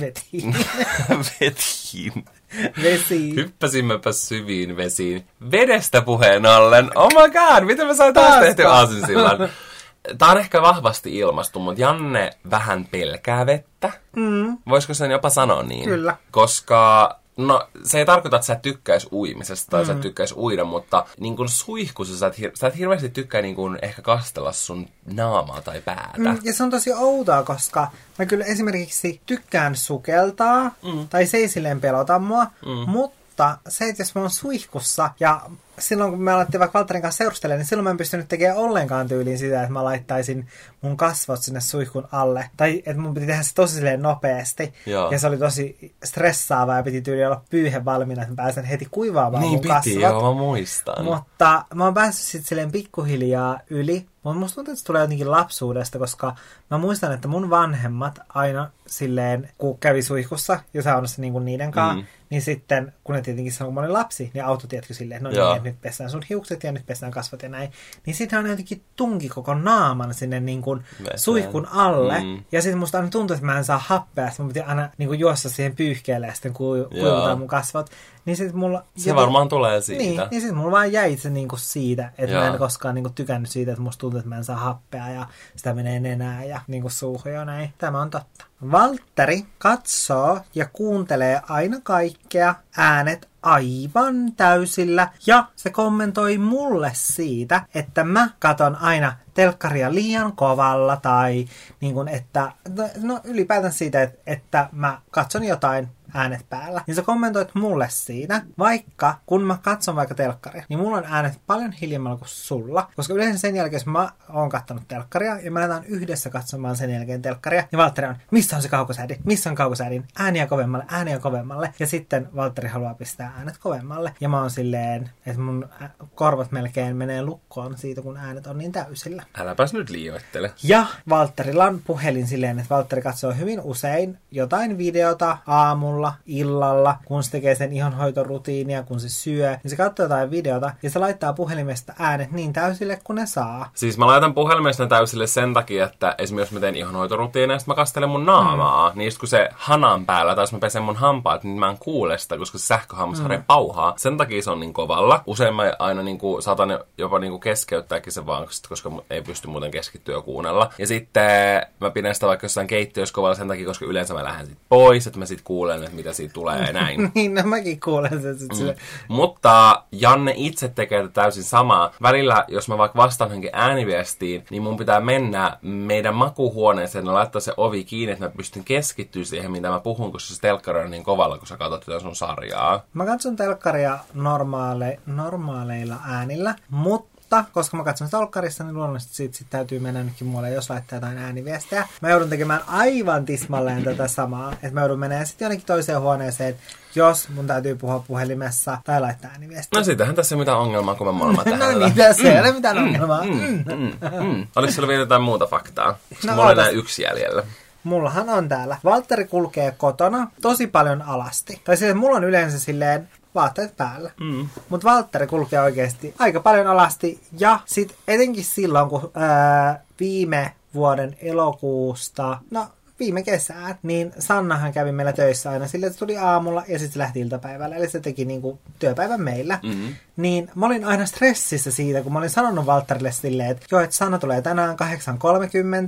vetiin. vetiin. Vesiin. Hyppäsimmepä syviin vesiin. Vedestä puheen ollen. Oh my god, miten mä sain taas tehty aasinsillan? Tämä on ehkä vahvasti ilmastu, mutta Janne vähän pelkää vettä. Mm. Voisiko sen jopa sanoa niin? Kyllä. Koska No, se ei tarkoita, että sä et tykkäis uimisesta tai mm. sä et mm. tykkäis uida, mutta niin kun suihkussa sä et, hir- sä et hirveästi tykkää niin kun ehkä kastella sun naamaa tai päätä. Mm, ja se on tosi outoa, koska mä kyllä esimerkiksi tykkään sukeltaa, mm. tai se ei silleen pelota mua, mm. mutta se, että jos mä oon suihkussa ja silloin kun me alettiin vaikka Valtterin kanssa seurustelemaan, niin silloin mä en pystynyt tekemään ollenkaan tyyliin sitä, että mä laittaisin mun kasvot sinne suihkun alle. Tai että mun piti tehdä se tosi silleen nopeasti. Joo. Ja se oli tosi stressaavaa ja piti tyyliin olla pyyhe valmiina, että mä pääsen heti kuivaamaan niin mun piti, kasvot. joo, mä muistan. Mutta mä oon päässyt sitten silleen pikkuhiljaa yli. Mutta musta tuntuu, että se tulee jotenkin lapsuudesta, koska mä muistan, että mun vanhemmat aina silleen, kun kävi suihkussa ja saunassa niin kuin niiden kanssa, mm. niin sitten, kun ne tietenkin sanoi, kun mä olin lapsi, niin auto tietkö silleen, no niin, nyt pesään sun hiukset ja nyt pesään kasvot ja näin. Niin sitten hän jotenkin tunki koko naaman sinne niin kuin suihkun alle. Mm. Ja sitten musta aina tuntui, että mä en saa happea. Sitten mun piti aina niin kuin juossa siihen pyyhkeelle ja sitten kuivutaan mun kasvot. Niin sit mulla... Se joten, varmaan tulee siitä. Niin, niin sitten mulla vaan jäi se niinku siitä, että Joo. mä en koskaan niinku tykännyt siitä, että musta tuntuu, että mä en saa happea ja sitä menee nenää ja niinku suuhun ja näin. Tämä on totta. Valtteri katsoo ja kuuntelee aina kaikkea äänet aivan täysillä. Ja se kommentoi mulle siitä, että mä katon aina telkkaria liian kovalla tai niin kun, että no ylipäätään siitä, että, että mä katson jotain äänet päällä, niin sä kommentoit mulle siinä, vaikka kun mä katson vaikka telkkaria, niin mulla on äänet paljon hiljemmalla kuin sulla, koska yleensä sen jälkeen, jos mä oon kattanut telkkaria ja mä lähdetään yhdessä katsomaan sen jälkeen telkkaria, niin Valtteri on, missä on se kaukosäädi, missä on kaukosäädin, ääniä kovemmalle, ääniä kovemmalle, ja sitten Valtteri haluaa pistää äänet kovemmalle, ja mä oon silleen, että mun korvat melkein menee lukkoon siitä, kun äänet on niin täysillä. Äläpäs nyt liioittele. Ja Valtterilla on puhelin silleen, että Valtteri katsoo hyvin usein jotain videota aamulla, aamulla, illalla, kun se tekee sen ihonhoitorutiinia, kun se syö, niin se katsoo jotain videota ja se laittaa puhelimesta äänet niin täysille kuin ne saa. Siis mä laitan puhelimesta täysille sen takia, että esimerkiksi jos mä teen ihonhoitorutiinia, ja mä kastelen mun naamaa, mm. niin kun se hanan päällä tai jos mä pesen mun hampaat, niin mä en kuule sitä, koska se sähköhammasharja mm. pauhaa. Sen takia se on niin kovalla. Usein mä aina niin kuin, saatan jopa niin kuin keskeyttääkin sen vaan, koska ei pysty muuten keskittyä kuunnella. Ja sitten mä pidän sitä vaikka jossain keittiössä kovalla sen takia, koska yleensä mä lähden sit pois, että mä sit kuulen, että mitä siitä tulee ja näin. niin, no mäkin kuulen sen. Mm. Mutta Janne itse tekee täysin samaa. Välillä, jos mä vaikka vastaan johonkin ääniviestiin, niin mun pitää mennä meidän makuhuoneeseen ja laittaa se ovi kiinni, että mä pystyn keskittyä siihen, mitä mä puhun, koska se telkkari on niin kovalla, kun sä katsot jotain sun sarjaa. Mä katson telkkaria normaale, normaaleilla äänillä, mutta mutta koska mä katson sitä niin luonnollisesti siitä sit täytyy mennä nytkin muualle, jos laittaa jotain ääniviestejä. Mä joudun tekemään aivan tismalleen tätä samaa, että mä joudun menemään sitten jonnekin toiseen huoneeseen, jos mun täytyy puhua puhelimessa tai laittaa ääniviestiä. No siitähän tässä ei mitään ongelmaa, kun me molemmat tehdään. no niin, tässä ei ole mitään ongelmaa. Mm, mm, mm, mm. Oliko sulla vielä jotain muuta faktaa? No, mulla oli enää yksi jäljellä. Mullahan on täällä. Valtteri kulkee kotona tosi paljon alasti. Tai siis mulla on yleensä silleen vaatteet päällä. Mm. Mutta Valtteri kulkee oikeasti aika paljon alasti. Ja sit etenkin silloin, kun ää, viime vuoden elokuusta, no viime kesään, niin Sannahan kävi meillä töissä aina sille, että se tuli aamulla ja sitten se lähti iltapäivällä. Eli se teki niinku työpäivän meillä. Mm-hmm. Niin mä olin aina stressissä siitä, kun mä olin sanonut Valtterille silleen, että joo, että Sanna tulee tänään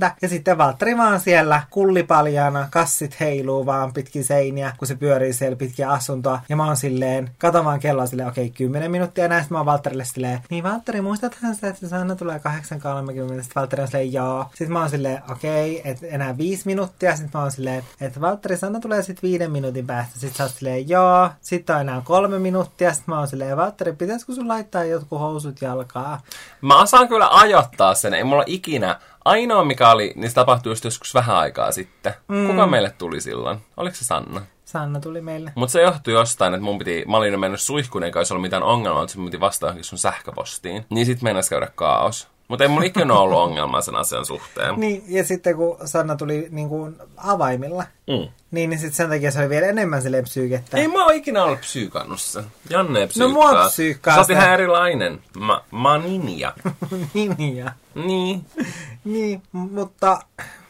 8.30 ja sitten Valtteri vaan siellä kullipaljana, kassit heiluu vaan pitkin seiniä, kun se pyörii siellä pitkin asuntoa. Ja mä oon silleen, kato vaan kelloa silleen, okei, okay, 10 minuuttia näistä mä oon Valtterille silleen, niin Valtteri, muistathan sä, että Sanna tulee 8.30, sitten Valtteri on silleen, joo. Sitten mä oon silleen, okei, okay, että enää 5 minuuttia, sitten mä oon silleen, että Valtteri, Sanna tulee sitten viiden minuutin päästä. Sitten sä oot silleen, joo. Sitten on enää kolme minuuttia, sitten mä oon silleen, Valtteri, pitäisikö sun laittaa jotkut housut jalkaa? Mä osaan kyllä ajoittaa sen. Ei mulla ikinä. Ainoa mikä oli, niin se tapahtui just joskus vähän aikaa sitten. Mm. Kuka meille tuli silloin? Oliko se Sanna? Sanna tuli meille. Mutta se johtui jostain, että mun piti, mä olin mennyt suihkuun, eikä olisi ollut mitään ongelmaa, että mun piti vastata sun sähköpostiin. Niin sit meinas käydä kaos. Mutta ei mulla ikinä ollut ongelmaa sen asian suhteen. Niin, ja sitten kun Sanna tuli niin kuin avaimilla, Mm. niin, niin sitten sen takia se oli vielä enemmän silleen psyykettä. Ei mä oon ikinä ollut psyykannut sen. Janne ei psyykkaa. No mua psyykkaa Sä oot ihan erilainen. Mä, mä oon ninja. niin, ja. niin. niin, mutta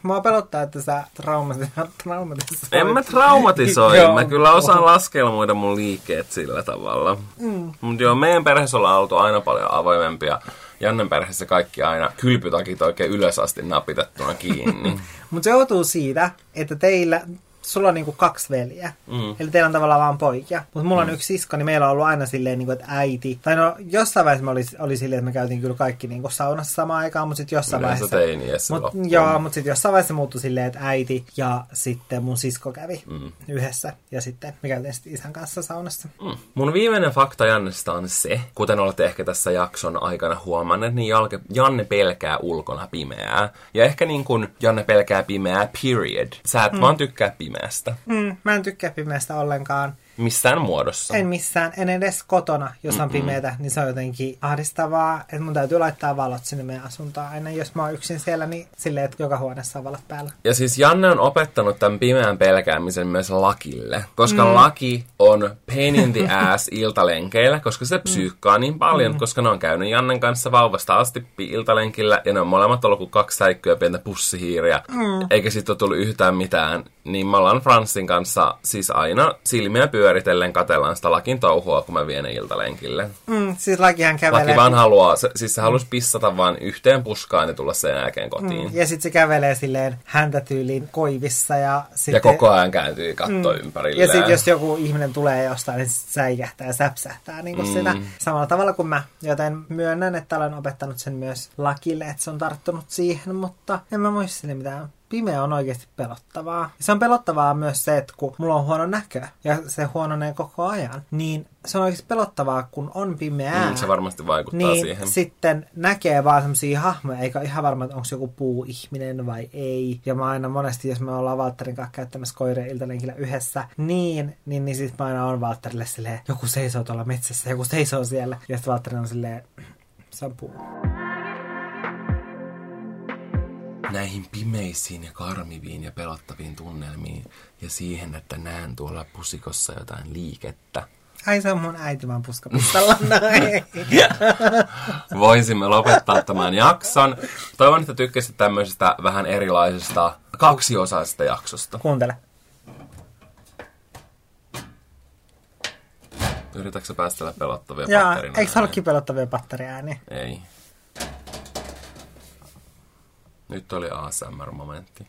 mua pelottaa, että sä traumatisoit. traumatisoit. En mä traumatisoi. Joo. mä kyllä osaan laskelmoida mun liikkeet sillä tavalla. Mm. Mutta joo, meidän perheessä ollaan oltu aina paljon avoimempia. Jannen perheessä kaikki aina kylpytakit oikein ylös asti napitettuna kiinni. Mutta se johtuu siitä, että teillä, sulla on niinku kaksi veljeä. Mm. Eli teillä on tavallaan vaan poikia. Mutta mulla on yksi sisko, niin meillä on ollut aina silleen, niinku, että äiti. Tai no jossain vaiheessa me oli, oli silleen, että me käytiin kyllä kaikki niinku saunassa samaan aikaan, mutta sitten jossain Yleensä vaiheessa... teiniässä Mut, loppuun. joo, mutta sitten jossain vaiheessa muuttui silleen, että äiti ja sitten mun sisko kävi mm. yhdessä. Ja sitten me käytiin sitten isän kanssa saunassa. Mm. Mun viimeinen fakta Jannesta on se, kuten olette ehkä tässä jakson aikana huomanneet, niin Jalke, Janne pelkää ulkona pimeää. Ja ehkä niin kuin Janne pelkää pimeää, period. Sä et mm. vaan tykkää pimeästä. Mm, mä en tykkää pimeästä ollenkaan. Missään muodossa. En missään, en edes kotona, jos on pimeätä, niin se on jotenkin ahdistavaa. Että mun täytyy laittaa valot sinne meidän asuntoon aina. Jos mä oon yksin siellä, niin silleen, että joka huoneessa on valot päällä. Ja siis Janne on opettanut tämän pimeän pelkäämisen myös Lakille, koska mm. Laki on pain in the ass iltalenkeillä, koska se psyykkaa niin paljon, mm. koska ne on käynyt Jannen kanssa vauvasta asti iltalenkillä, ja ne on molemmat ollut kuin kaksi säikkyä pientä pussihiiriä, mm. eikä siitä ole tullut yhtään mitään. Niin me ollaan Franssin kanssa siis aina silmiä pyöritellen katellaan sitä Lakin touhua, kun mä vien iltalenkille. Mm, siis lakihan kävelee. Laki vaan haluaa, se, siis se halusi pissata vaan yhteen puskaan ja tulla sen jälkeen kotiin. Ja sitten se kävelee silleen häntä tyyliin koivissa. Ja, sit Ja koko ajan kääntyy katto mm. ympärilleen. Ja sitten jos joku ihminen tulee jostain, niin sit säikähtää ja säpsähtää niin kuin mm. sitä samalla tavalla kuin mä. Joten myönnän, että olen opettanut sen myös lakille, että se on tarttunut siihen, mutta en mä muista sille mitään. Pimeä on oikeasti pelottavaa. Se on pelottavaa myös se, että kun mulla on huono näkö ja se huononee koko ajan, niin se on oikeasti pelottavaa, kun on pimeää. Mm, se varmasti vaikuttaa niin siihen. sitten näkee vaan semmosia hahmoja, eikä ole ihan varma, että onko joku puuihminen vai ei. Ja mä aina monesti, jos me ollaan Valtterin kanssa käyttämässä koireen iltalenkillä yhdessä, niin, niin, niin sit mä aina on Valtterille silleen, joku seisoo tuolla metsässä, joku seisoo siellä. Ja sitten Valtteri on silleen, se on puu. Näihin pimeisiin ja karmiviin ja pelottaviin tunnelmiin ja siihen, että näen tuolla pusikossa jotain liikettä. Ai se on mun äiti vaan puskapistalla. No. Voisimme lopettaa tämän jakson. Toivon, että tykkäsit tämmöisestä vähän erilaisesta kaksiosaisesta jaksosta. Kuuntele. Yritätkö päästellä pelottavia patterina? eikö se ollutkin pelottavia patteriääniä? Ei. Nyt oli ASMR-momentti.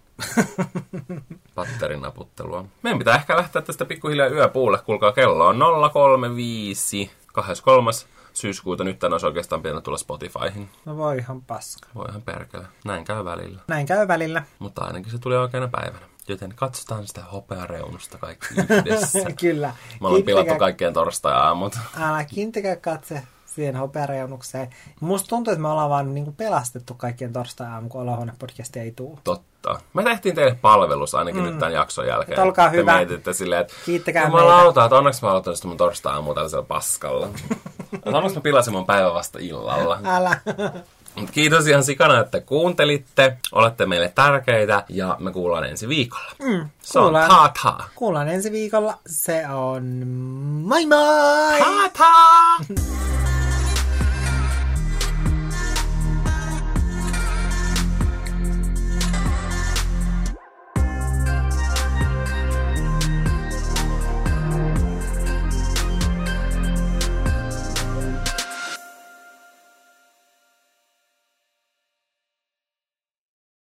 Patterin naputtelua. Meidän pitää ehkä lähteä tästä pikkuhiljaa yöpuulle. Kuulkaa, kello on 035. 23. syyskuuta. Nyt tän olisi oikeastaan pitänyt tulla Spotifyhin. No voi ihan paska. Voi ihan perkele. Näin käy välillä. Näin käy välillä. Mutta ainakin se tuli oikeana päivänä. Joten katsotaan sitä hopeareunusta kaikki yhdessä. Kyllä. Me ollaan pilattu kaikkien torstai-aamut. Älä kiinnittäkää katse siihen hopeareunukseen. Musta tuntuu, että me ollaan vaan niinku pelastettu kaikkien torstai-aamu, kun Olohuone-podcast ei tuu. Totta. Me tehtiin teille palvelus ainakin mm. nyt tämän jakson jälkeen. Et olkaa Te hyvä. mietitte silleen, että Kiittäkää jumalauta, että onneksi mä aloitan sitä mun torstai-aamua tällaisella paskalla. että onneksi mä pilasin mun päivän vasta illalla. Älä. Mut kiitos ihan sikana, että kuuntelitte. Olette meille tärkeitä ja me kuullaan ensi viikolla. Mm, se on ta-ta. Kuullaan ensi viikolla. Se on moi moi! Ta-ta!